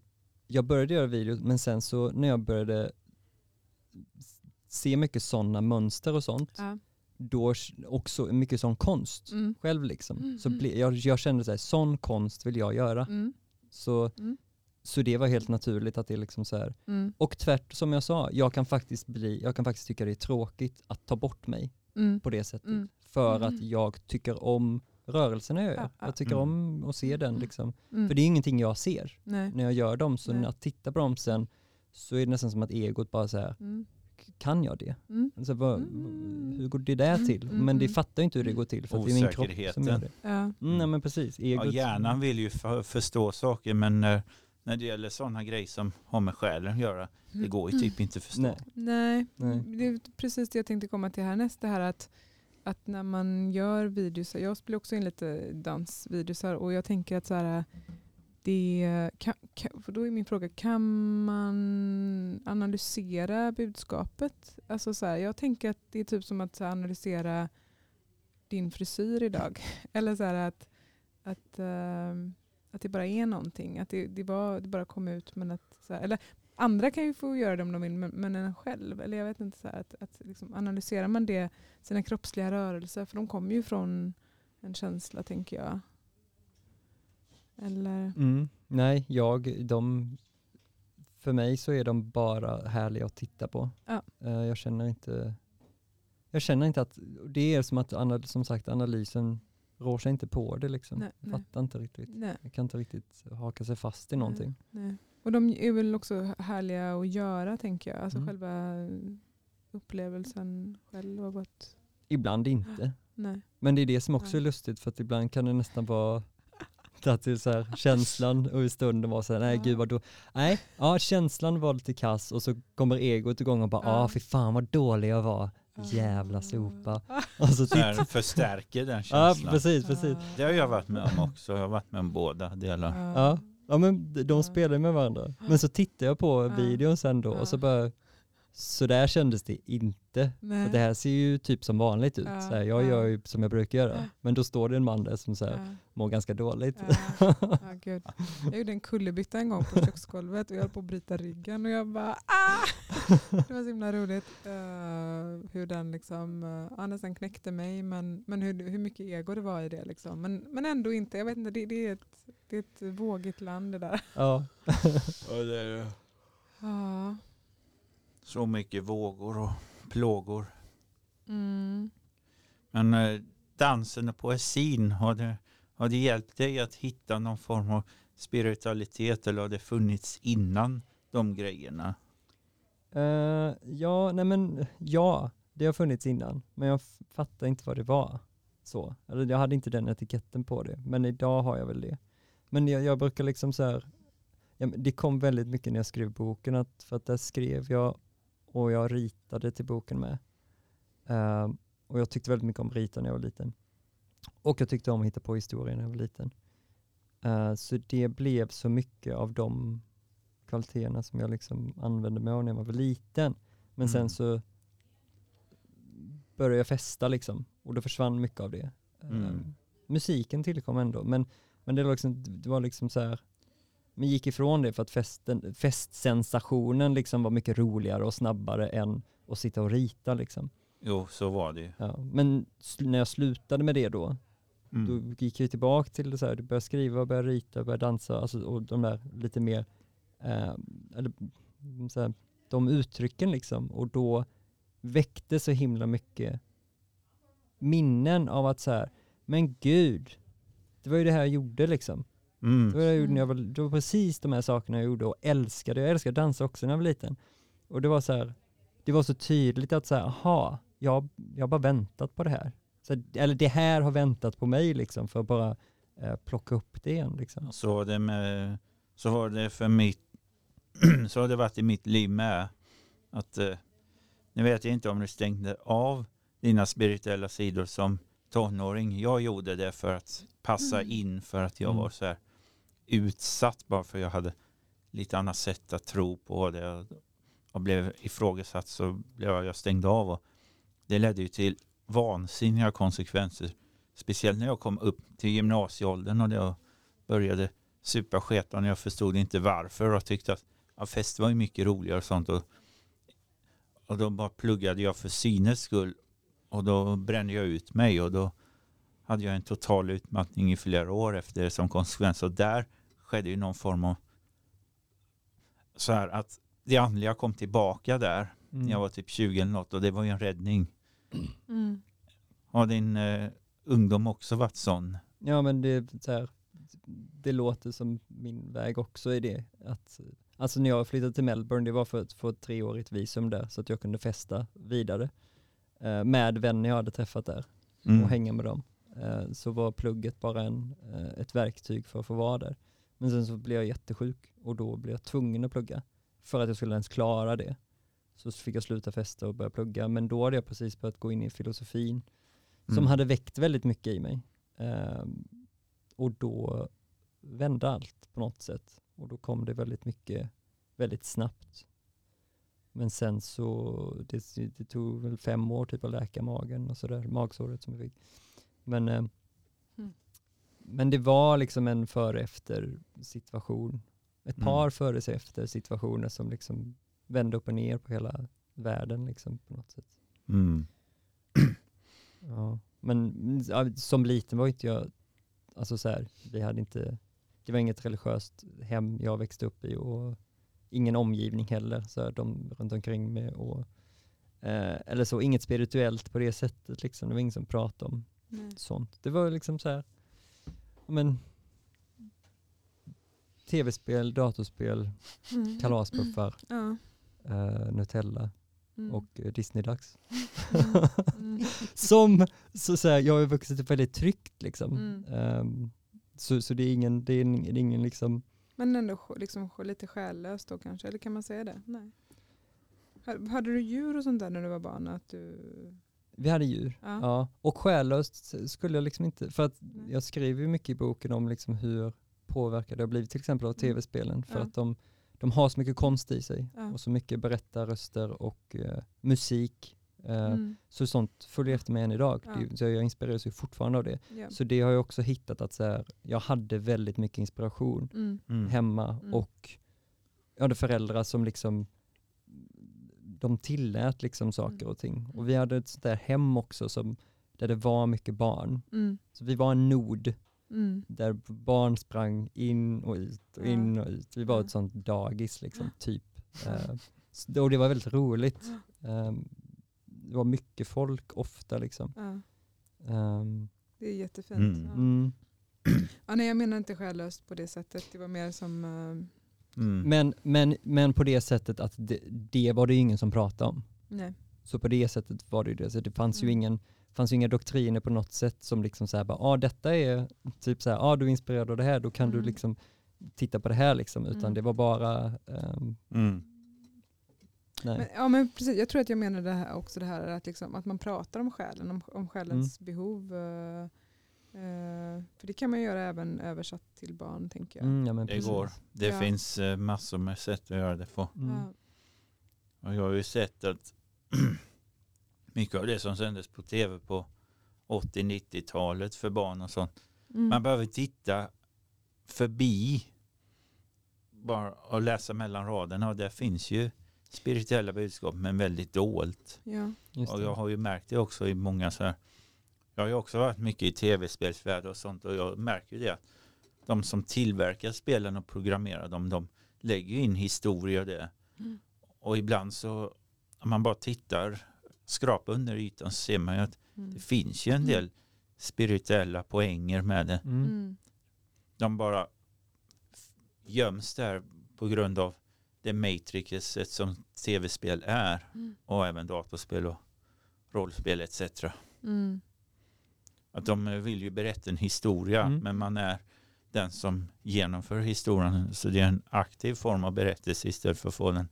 jag började göra videos, men sen så när jag började se mycket sådana mönster och sånt, Ja. då också mycket sån konst Mm. själv liksom. Mm, Så mm. ble, jag, jag kände så här, sån konst vill jag göra. Så, Mm. så det var helt naturligt att det liksom så här. Mm. Och tvärt som jag sa, jag kan faktiskt bli, jag kan faktiskt tycka det är tråkigt att ta bort mig Mm. på det sättet. Mm. För Mm. att jag tycker om rörelserna jag gör. Ja, ja. Jag tycker om att se den liksom. För det är ingenting jag ser Nej. när jag gör dem. Så Nej. när jag tittar på dem sen så är det nästan som att egot bara så här. Kan jag det? Mm. Alltså, vad, Mm. Hur går det där Mm, till? mm, Men det mm. fattar ju inte hur det går till för att det är min kropp som gör det. Ja. Mm, nej men precis, Ja, egot. hjärnan vill ju för, förstå saker men när, när det gäller sådana grejer som har med själen att göra, det går ju typ inte att förstå. Nej. Nej, Nej. det är precis det jag tänkte komma till härnäst. Det här att, att när man gör videos, jag spelar också in lite dansvideosar och jag tänker att så här, det kan, kan, för då är min fråga, kan man analysera budskapet? Alltså så här, jag tänker att det är typ som att analysera din frisyr idag. Eller så här att, att, uh, att det bara är någonting. Att det, det, var, det bara kom ut. Men att, så här, eller andra kan ju få göra det om de vill, men, men en själv. Eller jag vet inte, så här, att, att liksom analyserar man det, sina kroppsliga rörelser, för de kommer ju från en känsla tänker jag. Eller? Mm. Nej, jag, de, för mig så är de bara härliga att titta på. Ja. Eh, jag känner inte, jag känner inte att, det är som att som sagt analysen rår sig inte på det liksom. Nej, Jag nej. fattar inte riktigt. Nej, Jag kan inte riktigt haka sig fast i någonting. nej. Och de är väl också härliga att göra tänker jag. Alltså Mm. själva upplevelsen själv av att, Ibland inte. nej. Men det är det som också är lustigt för att ibland kan det nästan vara att det så här, känslan och i stunden var så här, nej Ja. gud vad då, nej, ja känslan var lite kass och så kommer egot igång och bara, ja Ja. fy fan vad dålig jag var, jävla Ah. sopa. Och så Så här, förstärker den Ja känslan. precis, precis. Ah. Det har jag varit med om också. Jag har varit med om båda delar. Ja, ja men de- Ja. spelar med varandra. Men så tittar jag på Ja. videon sen då och så Ja. Så där kändes det inte. Nej. För det här ser ju typ som vanligt ut. Ja, Så här, jag ja. gör ju som jag brukar göra. Ja. Men då står det en man där som så här, Ja. mår ganska dåligt. Ja, ja, gud. Jag gjorde en kullerbytta en gång på köksgolvet och jag höll på att bryta ryggen och jag bara ah! Det var så himla roligt eh, hur den liksom, uh, ja, nästan knäckte mig men, men hur, hur mycket ego det var i det liksom. Men, men ändå inte, jag vet inte, det, det, är ett, det är ett vågigt land det där. Ja. Och det är Ja. Så mycket vågor och plågor. Mm. Men eh, dansen och poesin, har det, har det hjälpt dig att hitta någon form av spiritualitet eller har det funnits innan de grejerna? Eh, ja, nej men ja, det har funnits innan. Men jag fattar inte vad det var. Så. Eller jag hade inte den etiketten på det. Men idag har jag väl det. Men jag, jag brukar liksom så här, ja, det kom väldigt mycket när jag skrev boken, att, för att där skrev jag och jag ritade till boken med. Eh, och jag tyckte väldigt mycket om att rita när jag var liten. Och jag tyckte om att hitta på historier när jag var liten. Eh, så det blev så mycket av de kvaliteterna som jag liksom använde mig av när jag var liten. Men sen Mm. så började jag festa liksom och då försvann mycket av det. Mm. Eh, musiken tillkom ändå, men, men det, var liksom, det var liksom så här, man gick ifrån det för att festen, festsensationen liksom var mycket roligare och snabbare än att sitta och rita liksom. Jo, så var det ju. Ja, men när jag slutade med det då, Mm. då gick jag tillbaka till det så här, du börjar skriva, börjar rita, börjar dansa, alltså, och de där lite mer, eh, eller, så här, de uttrycken liksom, och då väckte så himla mycket minnen av att så här, men gud, det var ju det här jag gjorde liksom. Det var Mm. det jag gjorde när jag var, det var precis de här sakerna jag gjorde och älskade, jag älskade att dansa också när jag var liten. Och det var så här, det var så tydligt att så här, aha, jag, jag har bara väntat på det här. Så, eller det här har väntat på mig liksom för att bara eh, plocka upp det igen liksom. Så var det med, så var det för mitt, så har det varit i mitt liv med. Att, eh, nu vet jag inte om du stängde av dina spirituella sidor som tonåring. Jag gjorde det för att passa Mm. in för att jag Mm. var så här utsatt bara för jag hade lite annat sätt att tro på det och blev ifrågasatt så blev jag stängd av och det ledde ju till vansinniga konsekvenser. Speciellt när jag kom upp till gymnasieåldern och jag började supa sketan. Jag förstod inte varför och tyckte att ja, fest var ju mycket roligare och sånt. Och, och då bara pluggade jag för synes skull och då brände jag ut mig och då hade jag en total utmattning i flera år efter det som konsekvens. Och där skedde ju någon form av så här att det andliga kom tillbaka där Mm. när jag var typ 20 eller något och det var ju en räddning. Mm. Har din eh, ungdom också varit sån? Ja men det, är så här, det låter som min väg också i det. Att, alltså när jag flyttade till Melbourne, det var för att få ett treårigt visum där så att jag kunde festa vidare eh, med vänner jag hade träffat där Mm. och hänga med dem. Eh, så var plugget bara en, eh, ett verktyg för att få vara där. Men sen så blev jag jättesjuk och då blev jag tvungen att plugga för att jag skulle ens klara det. Så fick jag sluta festa och börja plugga, men då hade jag precis börjat gå in i filosofin som Mm. hade väckt väldigt mycket i mig. Ehm, och då vände allt på något sätt. Och då kom det väldigt mycket, väldigt snabbt. Men sen så, det, det tog väl fem år typ att läka magen och sådär, magsåret som jag fick. Men, Mm. Men det var liksom en före efter situation. Ett Mm. par före efter situationer som liksom vände upp och ner på hela världen liksom på något sätt. Mm. Ja, men ja, som liten var inte jag, alltså så här, vi hade inte, det var inget religiöst hem jag växte upp i och ingen omgivning heller, så här, de runt omkring mig och, eh, eller så, inget spirituellt på det sättet liksom, det var ingen som pratade om Nej. sånt. Det var liksom så här, men tv-spel, datorspel, Mm. kalaspuffar, Ja. eh, Nutella Mm. och eh, Disney-dags. Mm. Mm. som, så, så här, jag har vuxit upp väldigt tryggt liksom. Mm. Ehm, så, så det är ingen, det är ingen, det är ingen liksom, Men ändå liksom, lite själlöst då kanske, eller kan man säga det? Nej. Ha- Hade du djur och sånt där när du var barn? Att du... vi hade djur. Ja. Ja. Och själlöst skulle jag liksom inte, för att jag skriver ju mycket i boken om liksom hur påverkade jag har blivit till exempel av Mm. tv-spelen. För Ja. att de, de har så mycket konst i sig Ja. och så mycket berättarröster och eh, musik. Eh, Mm. Så sånt följer efter mig än idag. Ja. Det, så jag inspireras ju fortfarande av det. Ja. Så det har jag också hittat att så här, jag hade väldigt mycket inspiration Mm. Mm. hemma Mm. och jag hade föräldrar som liksom de tillät liksom saker Mm. och ting. Och vi hade ett sånt där hem också som, där det var mycket barn. Mm. Så vi var en nod Mm. där barn sprang in och ut och in och ut. Vi var ett sånt dagis liksom, typ. Eh, och det var väldigt roligt. Eh, det var mycket folk ofta liksom. Ja. Ehm, Det är jättefint. Mm. Ja. mm. Ja, nej, jag menar inte själlöst på det sättet. Det var mer som... Mm. Men, men, men på det sättet att det, det var det ju ingen som pratade om. nej. Så på det sättet var det ju det. Så det fanns ju Mm. ingen, fanns ju inga doktriner på något sätt som liksom så här bara, ah, detta är typ så här, ah, du är inspirerad av det här, då kan du Mm. liksom titta på det här liksom. Utan Mm. det var bara, Mm. nej. Men, ja, men precis. Jag tror att jag menar det här, också det här att, liksom, att man pratar om själen, om, om själens behov. eh, eh, för det kan man göra även översatt till barn, tänker jag. Mm, ja, men Det precis. går. Det Ja. finns eh, massor med sätt att göra det på. Mm. Ja. Och jag har ju sett att mycket av det som sändes på tv på 80-90-talet för barn och sånt. Mm. Man behöver titta förbi bara och läsa mellan raderna och där finns ju spirituella budskap men väldigt dolt. ja. Och jag har ju märkt det också i många så här. Jag har ju också varit mycket i tv-spelsvärld och sånt och jag märker ju det att de som tillverkar spelen och programmerar dem, de lägger ju in historia och det. Mm. Och ibland så, om man bara tittar, skrapar under ytan så ser man ju att Mm. det finns ju en del spirituella poänger med det. Mm. Mm. De bara göms där på grund av det matrixet som tv-spel är Mm. och även datorspel och rollspel etc. Mm. Att de vill ju berätta en historia Mm. men man är den som genomför historien. Så det är en aktiv form av berättelse istället för att få den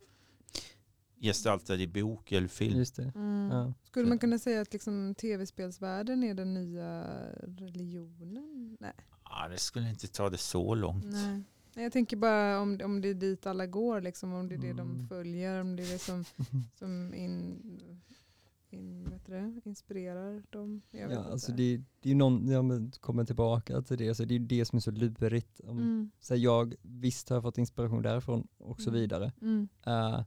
gestaltad i bok eller film. Just det. Mm. Ja. Skulle man kunna säga att liksom tv-spelsvärlden är den nya religionen? Nej. Ja, det skulle inte ta det så långt. Nej. Nej, Jag tänker bara om, om det är dit alla går, liksom, om det är det de Mm. följer, om det är det som, som in, in, det, inspirerar dem. Jag Ja, alltså det, det är ju någon, ja, men kommer tillbaka till det, så det är ju det som är så lurigt. Om, mm. så här, jag, visst har jag fått inspiration därifrån och så Mm. vidare. Mm. Eh,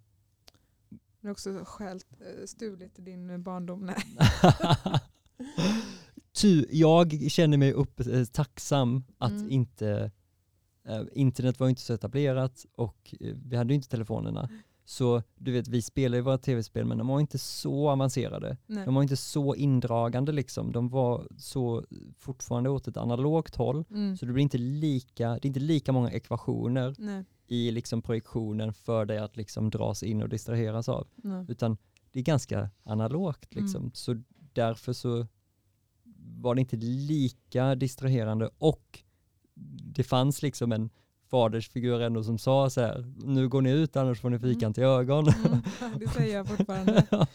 Men också stjält, eh, stulit din barndom. Nej. Ty, jag känner mig upp, eh, tacksam att Mm. inte, eh, internet var inte så etablerat och eh, vi hade inte telefonerna. Så du vet, vi spelar ju våra tv-spel men de var inte så avancerade. Nej. De var inte så indragande liksom. De var så fortfarande åt ett analogt håll. Mm. Så det blir inte lika, det är inte lika många ekvationer Nej. i liksom projektionen för dig att liksom dras in och distraheras av. Nej. Utan det är ganska analogt Mm. liksom. Så därför så var det inte lika distraherande och det fanns liksom en fadersfigur ändå som sa så här, nu går ni ut annars får ni Mm. fyrkantiga ögon. Mm, det säger jag fortfarande.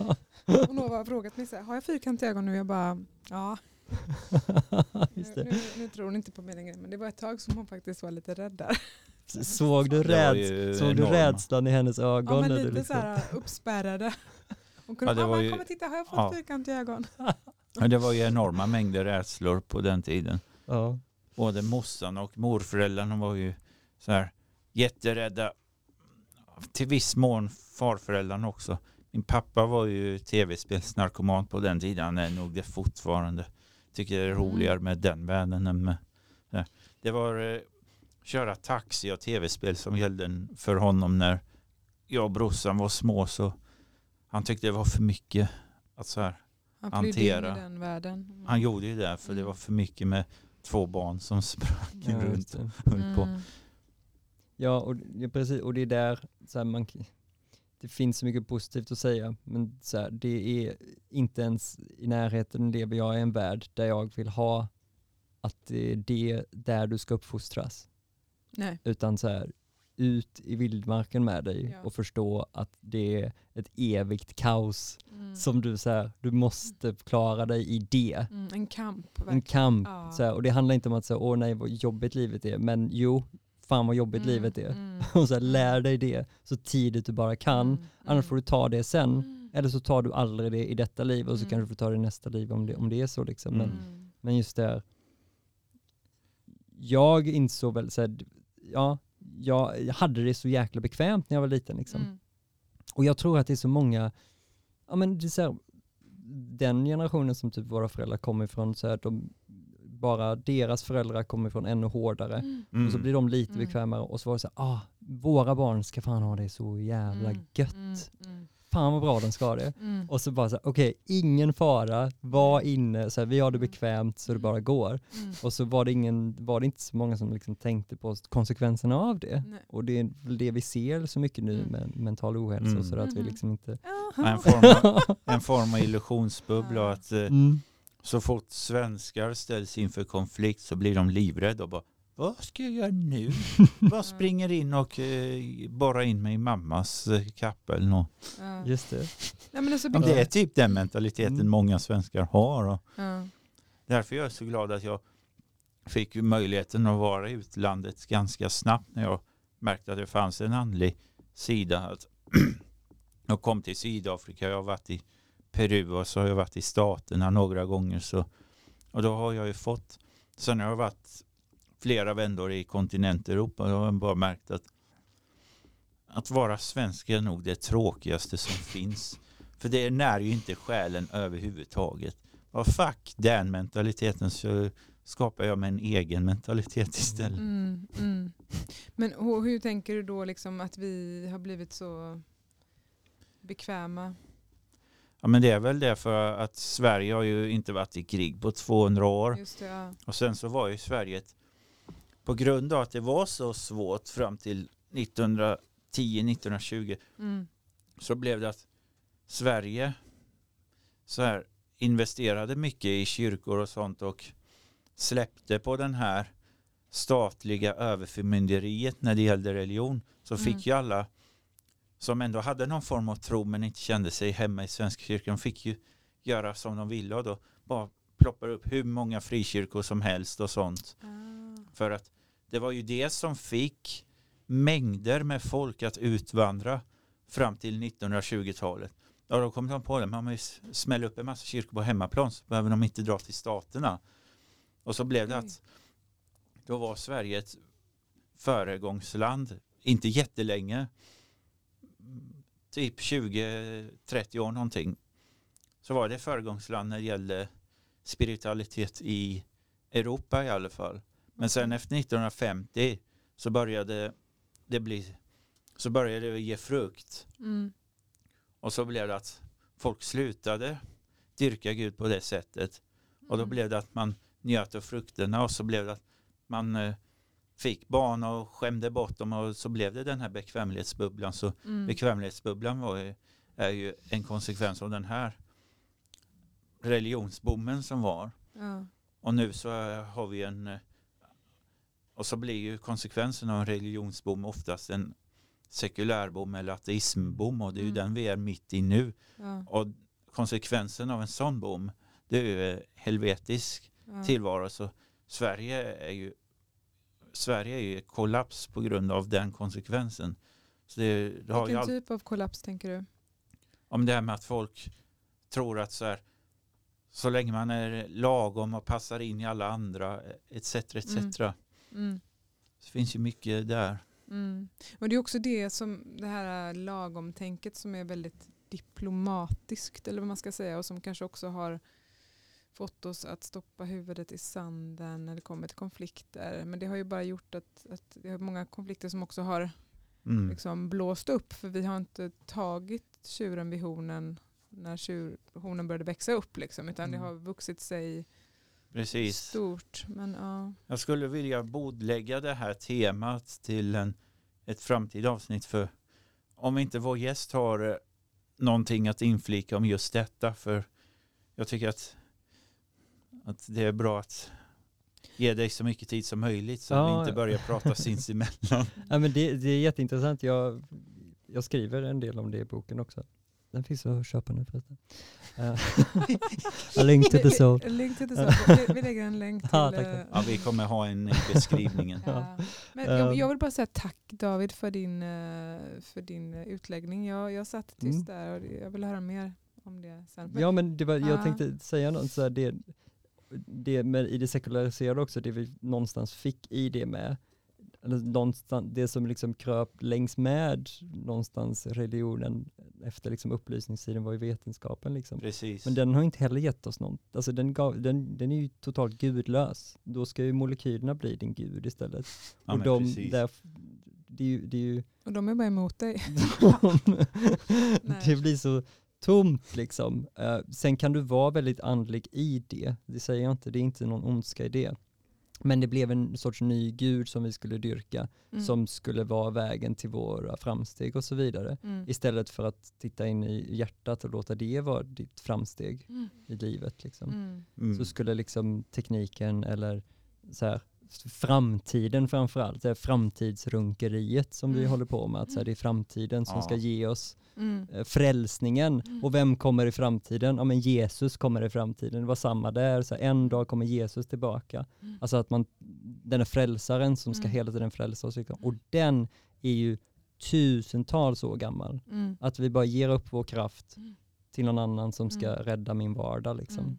Och någon har frågat mig så här, har jag fyrkantiga ögon nu? Jag bara, ja. Just Nu, det. nu, nu tror hon inte på mig längre, men det var ett tag som hon faktiskt var lite rädd där. Såg du, räds såg du rädslan i hennes ögon? Ja, men lite liksom- så här uppspärrade. Hon kunde, Ja, det ja, var ju- kom och titta, har jag fått ja. fyrkantiga ögon? Men det var ju enorma mängder rädslor på den tiden. ja. Både morsan och morföräldrarna var ju så här jätterädda. Till viss mån farföräldrarna också. Min pappa var ju tv-spelsnarkoman på den tiden. Han är nog det fortfarande. Tycker det är Mm. roligare med den världen än med det. Var eh, köra taxi och tv-spel som gällde för honom när jag och brorsan var små. Så han tyckte det var för mycket att så här. Han Hantera. den världen. Mm. Han gjorde ju det för det var för mycket med två barn som sprang Ja, runt och höll på. Ja, och, ja, precis, och det är där så här, man, det finns så mycket positivt att säga, men så här, det är inte ens i närheten lever jag i en värld där jag vill ha att det är det där du ska uppfostras, Nej. utan så här, ut i vildmarken med dig Ja. och förstå att det är ett evigt kaos Mm. som du så här, du måste klara dig i det. Mm, en kamp. En verkligen. kamp. Ja. Så här, och det handlar inte om att säga, åh nej vad jobbigt livet är, men jo, fan vad jobbigt Mm, livet är. mm, Och så här, mm. lär dig det så tidigt du bara kan. Mm, Annars får du ta det sen. Mm. Eller så tar du aldrig det i detta liv och så Mm. kanske du får ta det i nästa liv om det, om det är så. Liksom. Men, Mm. men just det här. Jag insåg väl så här, ja, jag, jag hade det så jäkla bekvämt när jag var liten. Liksom. Mm. Och jag tror att det är så många, ja men det är här, den generationen som typ våra föräldrar kommer ifrån, så här, de, bara deras föräldrar kommer ifrån ännu hårdare. Mm. Mm. Och så blir de lite Mm. bekvämare och så var det så här, ah, våra barn ska fan ha det så jävla Mm. gött. Mm. Mm. Fan vad bra de ska ha det. Mm. Och så bara så här, okej, ingen fara, var inne, så här, vi har det bekvämt så det bara går. Mm. Och så var det, ingen, var det inte så många som liksom tänkte på konsekvenserna av det. Nej. Och det är väl det vi ser så mycket nu Mm. med mental ohälsa Mm. och sådär, att vi liksom inte... En form, av, en form av illusionsbubbla att eh, Mm. Så fort svenskar ställs inför konflikt så blir de livrädda och bara vad ska jag göra nu? Vad springer in och eh, borrar in mig i mammas eh, kappa eller något. Ja. Just det. Ja, men alltså, Men det är typ den mentaliteten Mm. många svenskar har. Och ja. därför är jag så glad att jag fick ju möjligheten att vara i utlandet ganska snabbt när jag märkte att det fanns en andlig sida. Att jag kom till Sydafrika, jag har varit i Peru och så har jag varit i Staterna några gånger. Så, och då har jag ju fått, sen har jag varit flera vändor i kontinent-Europa, då har jag bara märkt att att vara svensk är nog det tråkigaste som finns. För det när ju inte själen överhuvudtaget. Vad fuck den mentaliteten så skapar jag mig en egen mentalitet istället. Mm, mm. Men hur, hur tänker du då liksom att vi har blivit så bekväma? Ja, men det är väl det för att Sverige har ju inte varit i krig på 200 år. Det, ja. Och sen så var ju Sverige ett, på grund av att det var så svårt fram till 1910-1920 Mm, så blev det att Sverige så här investerade mycket i kyrkor och sånt och släppte på den här statliga överförmynderiet när det gällde religion så Mm. fick ju alla som ändå hade någon form av tro men inte kände sig hemma i Svenska kyrkan fick ju göra som de ville och då bara ploppar upp hur många frikyrkor som helst och sånt. Ah. För att det var ju det som fick mängder med folk att utvandra fram till 1920-talet. Ja, då kom de på det, man vill smälla upp en massa kyrkor på hemmaplan så behöver de inte dra till staterna. Och så blev det att då var Sverige ett föregångsland, inte jättelänge, typ 20-30 år någonting. Så var det föregångsland när det gällde spiritualitet i Europa i alla fall. Men sen efter 1950 så började det bli så började det ge frukt. Mm, Och så blev det att folk slutade dyrka Gud på det sättet. Och då mm. blev det att man njöt av frukterna och så blev det att man eh, fick barn och skämde bort dem och så blev det den här bekvämlighetsbubblan. Så Mm. bekvämlighetsbubblan ju, är ju en konsekvens av den här religionsboomen som var. Ja. Och nu så har vi en eh, och så blir ju konsekvensen av en religionsbom oftast en sekulärbom eller ateismbom och det är ju Mm. den vi är mitt i nu. Ja, Och konsekvensen av en sån bom det är ju eh, helvetisk ja. tillvaro. Så Sverige är ju Sverige är i kollaps på grund av den konsekvensen. Så det, det har Vilken all, typ av kollaps tänker du? om det här med att folk tror att så här så länge man är lagom och passar in i alla andra etc. etc. Mm. Mm. Så finns ju mycket där. Mm. Och det är också det som det här lagom-tänket som är väldigt diplomatiskt eller vad man ska säga och som kanske också har fått oss att stoppa huvudet i sanden när det kommer till konflikter. Men det har ju bara gjort att, att det är många konflikter som också har Mm. liksom blåst upp för vi har inte tagit tjuren vid hornen när tjur, hornen började växa upp liksom, utan det Mm. har vuxit sig Precis. stort. Men, ja. Jag skulle vilja bodlägga det här temat till en, ett framtida avsnitt för om inte vår gäst har eh, någonting att inflika om just detta för jag tycker att, att det är bra att ge dig så mycket tid som möjligt så att Ja. vi inte börjar prata sinsemellan. Ja, men det, det är jätteintressant. Jag, jag skriver en del om det i boken också. Den finns att köpa nu förresten. Uh, a link to the soul. Link to the soul. Vi, vi lägger en länk till... Ja, tack, eh, tack. Ja, vi kommer ha en i beskrivningen. Ja. Men jag, jag vill bara säga tack David för din, eh, för din eh, utläggning. Jag, jag satt tyst Mm. där och jag vill höra mer om det sen. Men- Ja men det var, jag Ja. tänkte säga något så här, det, det med, i det sekulariserade också, det vi någonstans fick i det med, eller någonstans, det som liksom kröp längs med någonstans religionen efter liksom upplysningstiden var ju vetenskapen liksom. Precis. Men den har inte heller gett oss något, alltså den, gav, den, den är ju totalt gudlös. Då ska ju molekylerna bli din gud istället. ja, och de, där, det är ju, det är ju Och de är bara emot dig. Nej. det blir så tomt liksom. Eh, sen kan du vara väldigt andlig i det, det säger jag inte, det är inte någon ondska i det. Men det blev en sorts ny gud som vi skulle dyrka, Mm. som skulle vara vägen till våra framsteg och så vidare. Mm. Istället för att titta in i hjärtat och låta det vara ditt framsteg Mm. i livet. Liksom. Mm. Mm. Så skulle liksom tekniken eller så här, framtiden framförallt, det här framtidsrunkeriet som vi Mm. håller på med, att så här, det är framtiden som Ja. ska ge oss Mm. eh, frälsningen. Mm. Och vem kommer i framtiden? Ja men Jesus kommer i framtiden. Det var samma där, så här, en dag kommer Jesus tillbaka. Mm. Alltså att man, den är frälsaren som ska Mm. hela tiden frälsa oss. liksom. Och den är ju tusentals år gammal. Mm. Att vi bara ger upp vår kraft Mm. till någon annan som ska Mm. rädda min vardag. Liksom. Mm.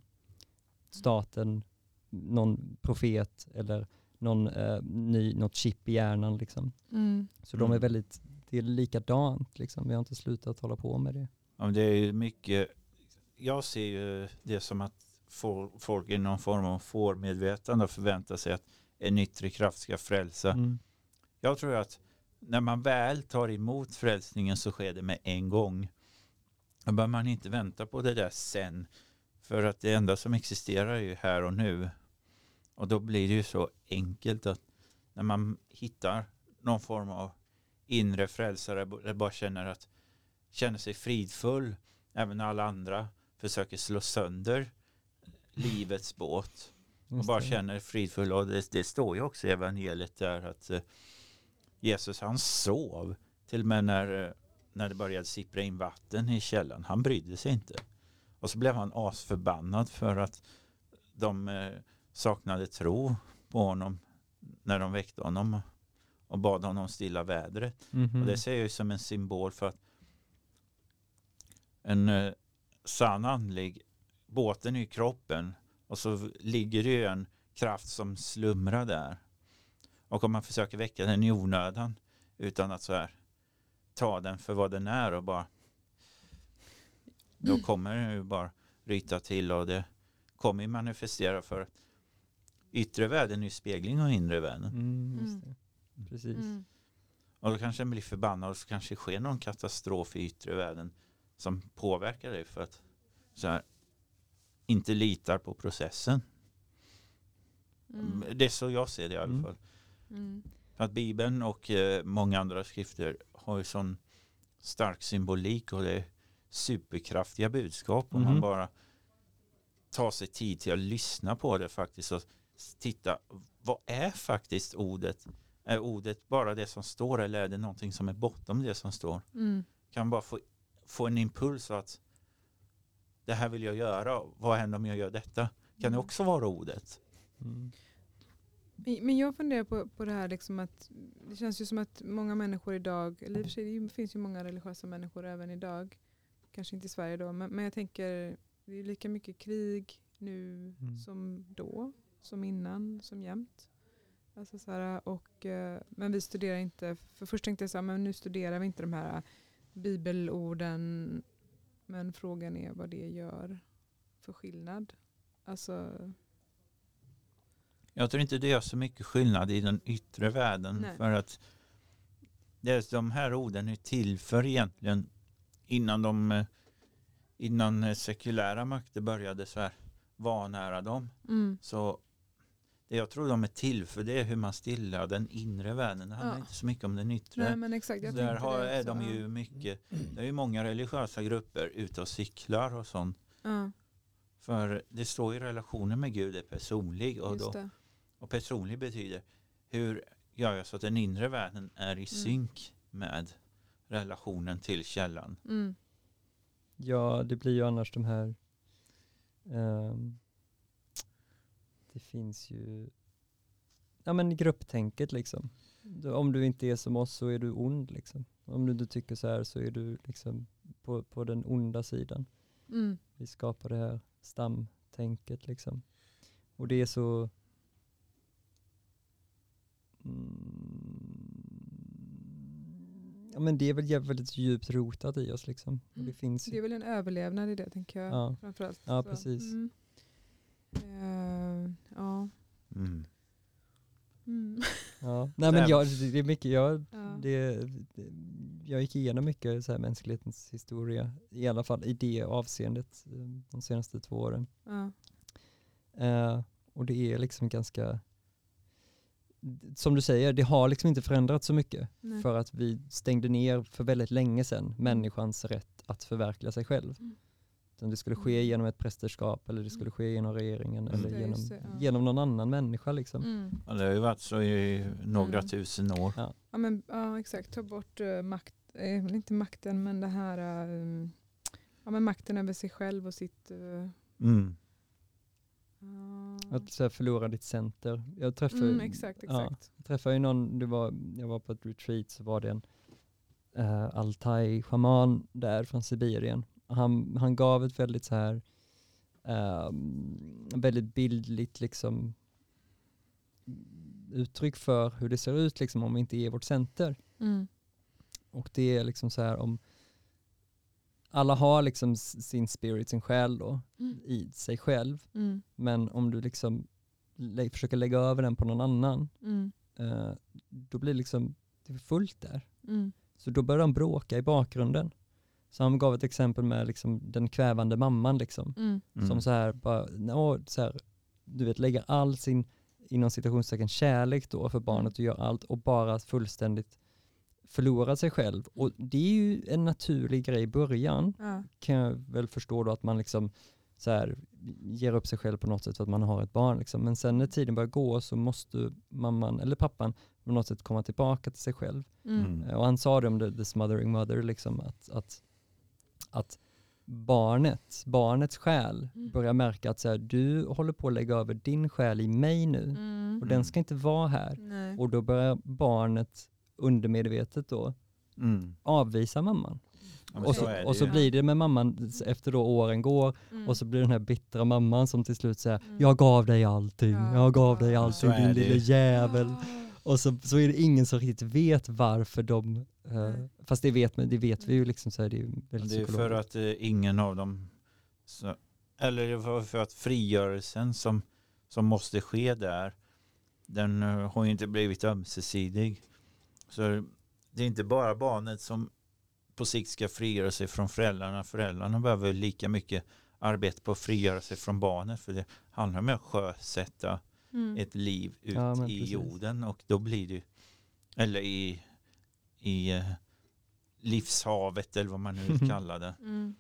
Staten, någon profet eller någon, eh, ny, något chip i hjärnan. Liksom. Mm. Så de är Mm. väldigt, det är likadant. Liksom. Vi har inte slutat hålla på med det. Ja, men det är mycket, jag ser ju det som att folk i någon form av fårmedvetande och förväntar sig att en yttre kraft ska frälsa. Mm. Jag tror att när man väl tar emot frälsningen så sker det med en gång. Då behöver man inte vänta på det där sen. För att det enda som existerar är ju här och nu. Och då blir det ju så enkelt att när man hittar någon form av inre frälsare, eller bara känner att känner sig fridfull, även när alla andra försöker slå sönder livets båt och bara känner fridfull. Och det, det står ju också i evangeliet där att eh, Jesus han sov till och med när, eh, när det började sippra in vatten i källan. Han brydde sig inte. Och så blev han asförbannad för att de eh, saknade tro på honom när de väckte honom och bad honom stilla vädret. Mhm. Och det ser jag ju som en symbol för att en eh, sann andlig, båten ju kroppen och så ligger det ju en kraft som slumrar där. Och om man försöker väcka den i onödan utan att så här ta den för vad den är och bara då kommer den ju bara ryta till och det kommer ju manifestera för att yttre världen är ju spegling av inre världen. Mm, just Mm. Precis. Mm. Och då kanske den blir förbannad och så kanske det sker någon katastrof i yttre världen som påverkar dig för att så här, inte litar på processen. Mm. Det är så jag ser det i alla Mm. fall. Mm. För att Bibeln och eh, många andra skrifter har ju sån stark symbolik och det är superkraftiga budskap om man bara tar sig tid till att lyssna på det faktiskt och titta, vad är faktiskt ordet? Är ordet bara det som står eller är det någonting som är bortom det som står? Mm. Kan bara få, få en impuls att det här vill jag göra, vad händer om jag gör detta? Kan det också vara ordet? Mm. Men men jag funderar på, på det här liksom att det känns ju som att många människor idag, eller i och för sig det finns ju många religiösa människor även idag, kanske inte i Sverige då, men, men jag tänker det är lika mycket krig nu Mm. som då, som innan, som jämt. Alltså så här, och, eh, men vi studerar inte, för först tänkte jag så här, men nu studerar vi inte de här bibelorden, men frågan är vad det gör för skillnad. Alltså, Jag tror inte det gör så mycket skillnad i den yttre världen Nej. för att det är, de här orden är till för egentligen innan de eh, innan eh, sekulära makter började så här vanära dem mm, så jag tror de är till för det är hur man stillar den inre världen. Det handlar Ja. inte så mycket om den yttre. nej men exakt. Jag Där har, det är de ju mycket, det är ju många religiösa grupper ute och cyklar och sånt. Ja, För det står i relationen med Gud är personlig och, då, det. och personlig betyder hur gör jag så att den inre världen är i synk med relationen till källan. Mm. Ja, det blir ju annars de här ehm, Det finns ju Ja men grupptänket liksom. Om du inte är som oss så är du ond liksom. Om du inte tycker så här så är du liksom på, på den onda sidan. Mm. Vi skapar det här stamtänket liksom. Och det är så mm, Ja men det är väl väldigt djupt rotat i oss liksom. Och det Mm. finns Det är väl en överlevnad i det tänker jag. Ja. Framförallt. Ja, Så, precis. Mm. Ja. Mm. Mm. Ja, nej men jag, det är mycket, jag, ja. det, det, jag gick igenom mycket så här mänsklighetens historia, i alla fall i det avseendet eh, de senaste två åren. Ja. Eh, och det är liksom ganska, som du säger, det har liksom inte förändrats så mycket Nej. för att vi stängde ner för väldigt länge sedan människans rätt att förverkliga sig själv. Mm. Utan det skulle ske Mm. genom ett prästerskap eller det skulle ske genom regeringen Mm. eller Ja, genom, det, ja. genom någon annan människa liksom. Mm. Ja, det har ju varit så i några Mm. tusen år. Ja. Ja, men, ja exakt, ta bort uh, makt, eh, inte makten men det här eh, ja, men makten över sig själv och sitt uh, Mm. Att så här, förlora ditt center. Jag träffade, mm, exakt, ja, exakt. jag träffade ju någon, det var, jag var på ett retreat så var det en uh, altai-shaman där från Sibirien. Han, han gav ett väldigt så här ehm, väldigt bildligt liksom uttryck för hur det ser ut liksom om vi inte är vårt center. Mm. Och det är liksom så här om alla har liksom sin spirit, sin själ då, Mm. i sig själv. Mm. Men om du liksom lä- försöker lägga över den på någon annan, Mm. eh, då blir det liksom det är fullt där. Mm. Så då börjar de bråka i bakgrunden. Så han gav ett exempel med liksom den kvävande mamman liksom. Mm. Mm. Som så här, bara, nå, så här, du vet lägger all sin, inom citationstecken, kärlek då för barnet och gör allt och bara fullständigt förlorar sig själv. Och det är ju en naturlig grej i början, Ja. kan jag väl förstå då att man liksom så här, ger upp sig själv på något sätt för att man har ett barn. Liksom. Men sen när tiden börjar gå så måste mamman eller pappan på något sätt komma tillbaka till sig själv. Mm. Mm. Och han sa det om the, the smothering mother, liksom, att, att, att barnet, barnets själ Mm. börjar märka att så här, du håller på att lägga över din själ i mig nu Mm. och den ska inte vara här. Nej. Och då börjar barnet undermedvetet då Mm. avvisa mamman. Ja, Och så så, och så blir det med mamman efter då åren går Mm. och så blir den här bittra mamman som till slut säger Mm. jag gav dig allting, Ja. jag gav dig allting din lilla jävel. Och så, så är det ingen som riktigt vet varför de, eh, fast det vet, det vet vi ju liksom så här, det är ju väldigt Det är för att eh, ingen av dem, så, eller det var för att frigörelsen som, som måste ske där, den eh, har ju inte blivit ömsesidig. Så det är inte bara barnet som på sikt ska frigöra sig från föräldrarna. Föräldrarna behöver lika mycket arbete på att frigöra sig från barnet. För det handlar om att sjösätta Mm. ett liv ut Ja, i jorden. Och då blir det, eller i, i eh, livshavet eller vad man nu vill kalla det. Mm.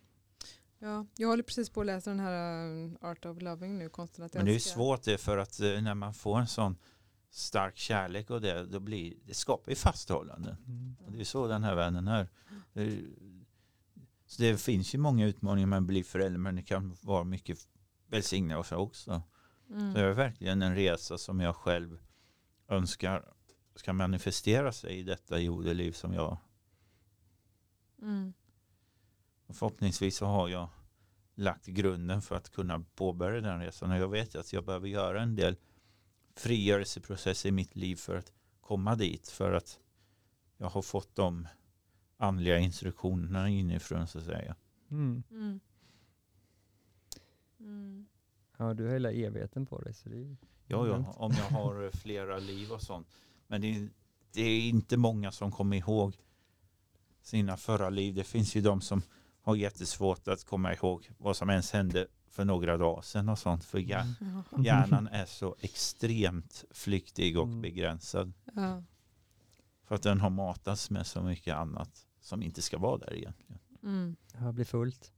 Ja, jag håller precis på att läsa den här uh, Art of Loving nu, konsten att Men det är älska. svårt det för att eh, när man får en sån stark kärlek och det, då blir, det skapar ju fasthållanden. Mm. Och det är så den här är. Det, är- så det finns ju många utmaningar med att bli förälder men det kan vara mycket välsignelse också. Mm. Så det är verkligen en resa som jag själv önskar ska manifestera sig i detta jordeliv som jag Mm. och förhoppningsvis så har jag lagt grunden för att kunna påbörja den resan och jag vet att jag behöver göra en del frigörelseprocesser i mitt liv för att komma dit för att jag har fått de andliga instruktionerna inifrån så att säga. Mm. Mm. Mm. Ja, du har hela evigheten på dig. Så det. Ja, Mm. ja, om jag har flera liv och sånt. Men det är, det är inte många som kommer ihåg sina förra liv. Det finns ju de som har jättesvårt att komma ihåg vad som ens hände för några dagar sedan och sånt. För hjär- Ja. hjärnan är så extremt flyktig och Mm. begränsad. Ja. För att den har matats med så mycket annat som inte ska vara där egentligen. Mm. Ja, blir fullt.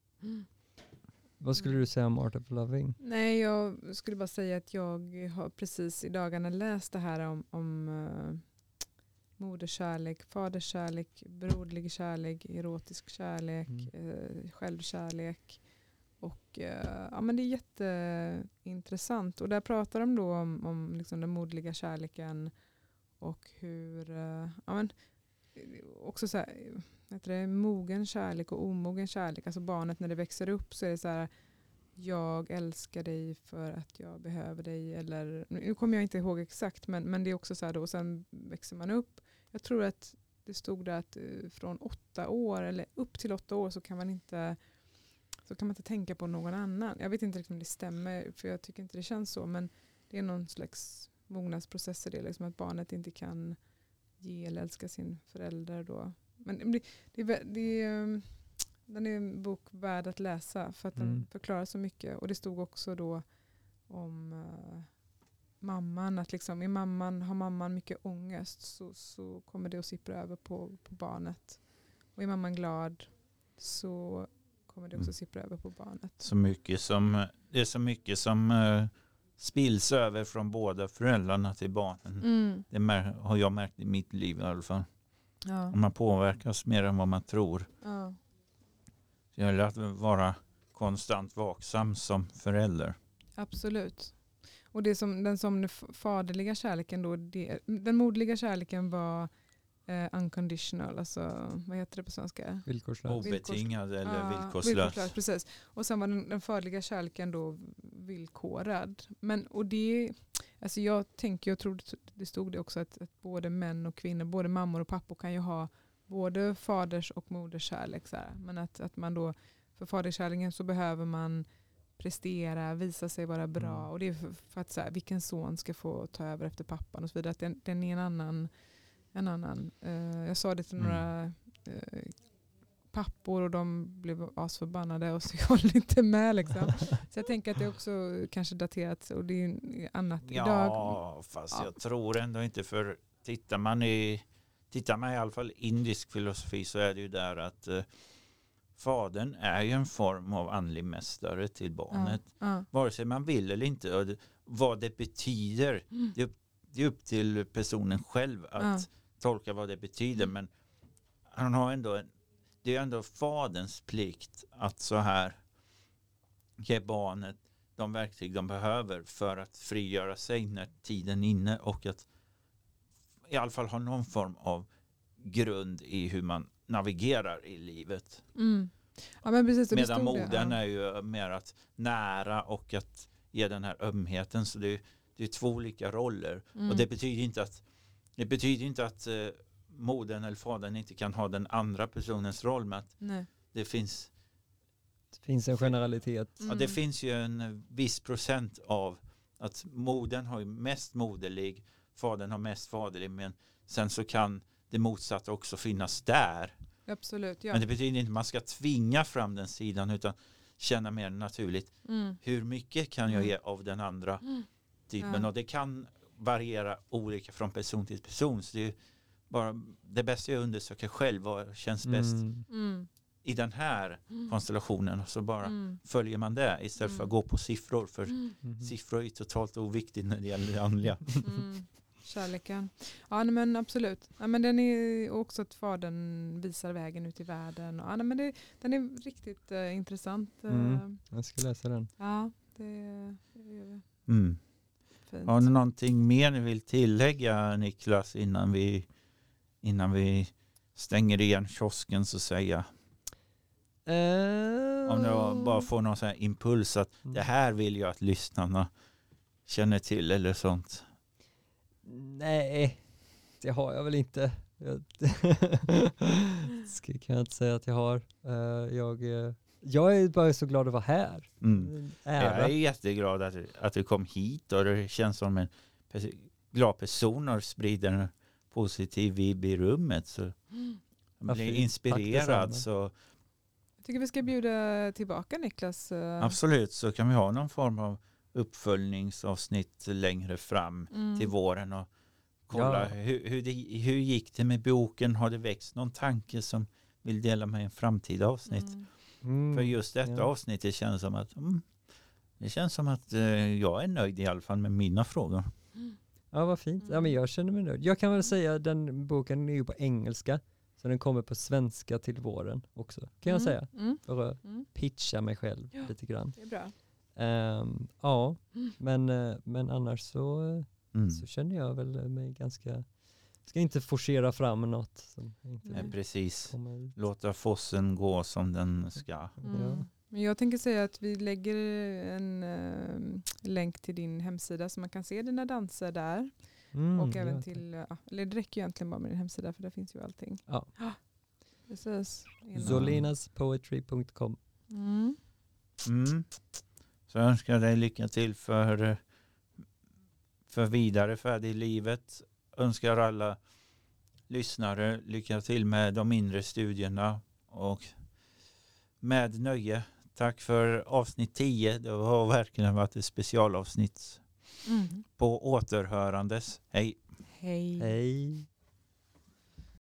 Mm. Vad skulle du säga om Art of Loving? Nej, jag skulle bara säga att jag har precis i dagarna läst det här om, om uh, moderskärlek, faderskärlek, broderlig kärlek, erotisk kärlek, eh, självkärlek. Och eh, ja, men det är jätteintressant. Och där pratar de då om, om liksom den moderliga kärleken och hur, eh, ja men eh, också så här, eh, heter det, mogen kärlek och omogen kärlek. Alltså barnet när det växer upp så är det så här, jag älskar dig för att jag behöver dig. Eller, nu kommer jag inte ihåg exakt men, men det är också så här då, och sen växer man upp. Jag tror att det stod där att eh, från åtta år eller upp till åtta år så kan man inte så kan man inte tänka på någon annan. Jag vet inte riktigt om det stämmer för jag tycker inte det känns så men det är någon slags mognadsprocess i det. Liksom att barnet inte kan ge eller älska sin förälder då. Men det, det, det um, den är en bok värd att läsa för att den Mm. förklarar så mycket. Och det stod också då om eh, mamman. Att liksom, är mamman, har mamman mycket ångest så, så kommer det att sippra över på, på barnet. Och är mamman glad så kommer det också Mm. sippra över på barnet. Så mycket som, det är så mycket som eh, spills över från båda föräldrarna till barnen. Mm. Det har jag märkt i mitt liv i alla fall. Ja. Man påverkas mer än vad man tror. Ja. Det gäller att vara konstant vaksam som förälder. Absolut. Och det som, den som faderliga kärleken då, det, den moderliga kärleken var eh, unconditional, alltså vad heter det på svenska? Villkorslös. Obetingad eller Ja, villkorslös. Precis. Och sen var den, den faderliga kärleken då villkorad. Men, och det, alltså jag tänker, jag tror det- det stod det också att, att både män och kvinnor, både mammor och pappor kan ju ha både faders och moderskärlek. Så här. Men att, att man då, för faderskärleken så behöver man prestera, visa sig vara bra. Mm. Och det är för, för att så här, vilken son ska få ta över efter pappan och så vidare. Att den, den är en annan, en annan. eh, jag sa det till Mm. några eh, pappor och de blev asförbannade och så jag håller inte med. Liksom. Så jag tänker att det är också kanske daterat och det är annat idag. Ja, fast Ja. jag tror ändå inte för tittar man i tittar man i alla fall indisk filosofi så är det ju där att eh, fadern är ju en form av andlig mästare till barnet. Ja, Vare sig man vill eller inte. Och vad det betyder, Mm. det, är upp- det är upp till personen själv att Ja. tolka vad det betyder. Men han har ändå en, det är ändå faderns plikt att så här ge barnet de verktyg de behöver för att frigöra sig när tiden är inne och att i alla fall ha någon form av grund i hur man navigerar i livet. mm. ja men precis. Medan modern ja. är ju mer att nära och att ge den här ömheten. Så det är, det är två olika roller. Mm. Och det betyder inte att det betyder inte att eh, modern eller fadern inte kan ha den andra personens roll. Men att Nej. det finns, Det finns en generalitet. ja, det Mm. finns ju en viss procent av att modern har ju mest moderlig, fadern har mest faderlig. Men sen så kan det motsatta också finnas där. Absolut, ja. Men det betyder inte att man ska tvinga fram den sidan utan känna mer naturligt. Mm. Hur mycket kan jag Mm. ge av den andra Mm. typen? Ja. Och det kan variera olika från person till person. Så det är bara det bästa jag undersöker själv vad känns bäst. Mm. Mm. i den här konstellationen och så bara Mm. följer man det istället för att Mm. gå på siffror. För Mm. Mhm. siffror är totalt oviktigt när det gäller det andliga. Mm. Kärleken. Ja nej, men absolut. Ja, men den är också att fadern visar vägen ut i världen. Och, ja, nej, men det, den är riktigt eh, intressant. eh, Mm. Jag ska läsa den. Ja, det är, det är Mm. Har ni någonting mer ni vill tillägga Niklas innan vi, innan vi stänger igen kiosken så säga? Om du bara får någon sån här impuls att Mm. det här vill jag att lyssnarna känner till eller sånt. Nej, det har jag väl inte. Jag kan jag inte säga att jag har. Eh, jag, eh, jag är bara så glad att vara här. Mm. En Jag är jätteglad att, att du kom hit och det känns som en glad person och sprider positiv vibb i rummet. Så Mm. Vad blir inspirerad. Så Jag tycker vi ska bjuda tillbaka Niklas. eh, absolut så kan vi ha någon form av uppföljningsavsnitt längre fram mm. till våren och kolla Ja. hur, hur, det, hur gick det med boken? Har det växt någon tanke som vill dela med en framtida avsnitt? Mm. Mm. För just detta ja. avsnittet känns som att mm, det känns som att eh, jag är nöjd i alla fall med mina frågor. Ja, vad fint. Ja, men jag känner mig nöjd. Jag kan väl säga att den boken är ju på engelska, så den kommer på svenska till våren också, kan jag Mm. säga. Mm. För att Mm. pitcha mig själv Ja. lite grann. Det är bra. Ehm, ja, Mm. men, eh, men annars så, Mm. så känner jag väl mig ganska, ska inte forcera fram något som inte Nej. Precis. Låta fossen gå som den ska. Ja. Mm. Men jag tänker säga att vi lägger en eh, länk till din hemsida så man kan se dina danser där. Mm, och även till, ja, eller det räcker ju egentligen bara med din hemsida för där finns ju allting. Ja. Precis. Innan- Zolinaspoetry.com Mm. Mm. Så jag önskar dig lycka till för, för vidare färd i livet. Önskar alla lyssnare lycka till med de inre studierna och med nöje. Tack för avsnitt 10. Det har verkligen varit ett specialavsnitt Mm. på återhörandes. Hej! Hej. Hej!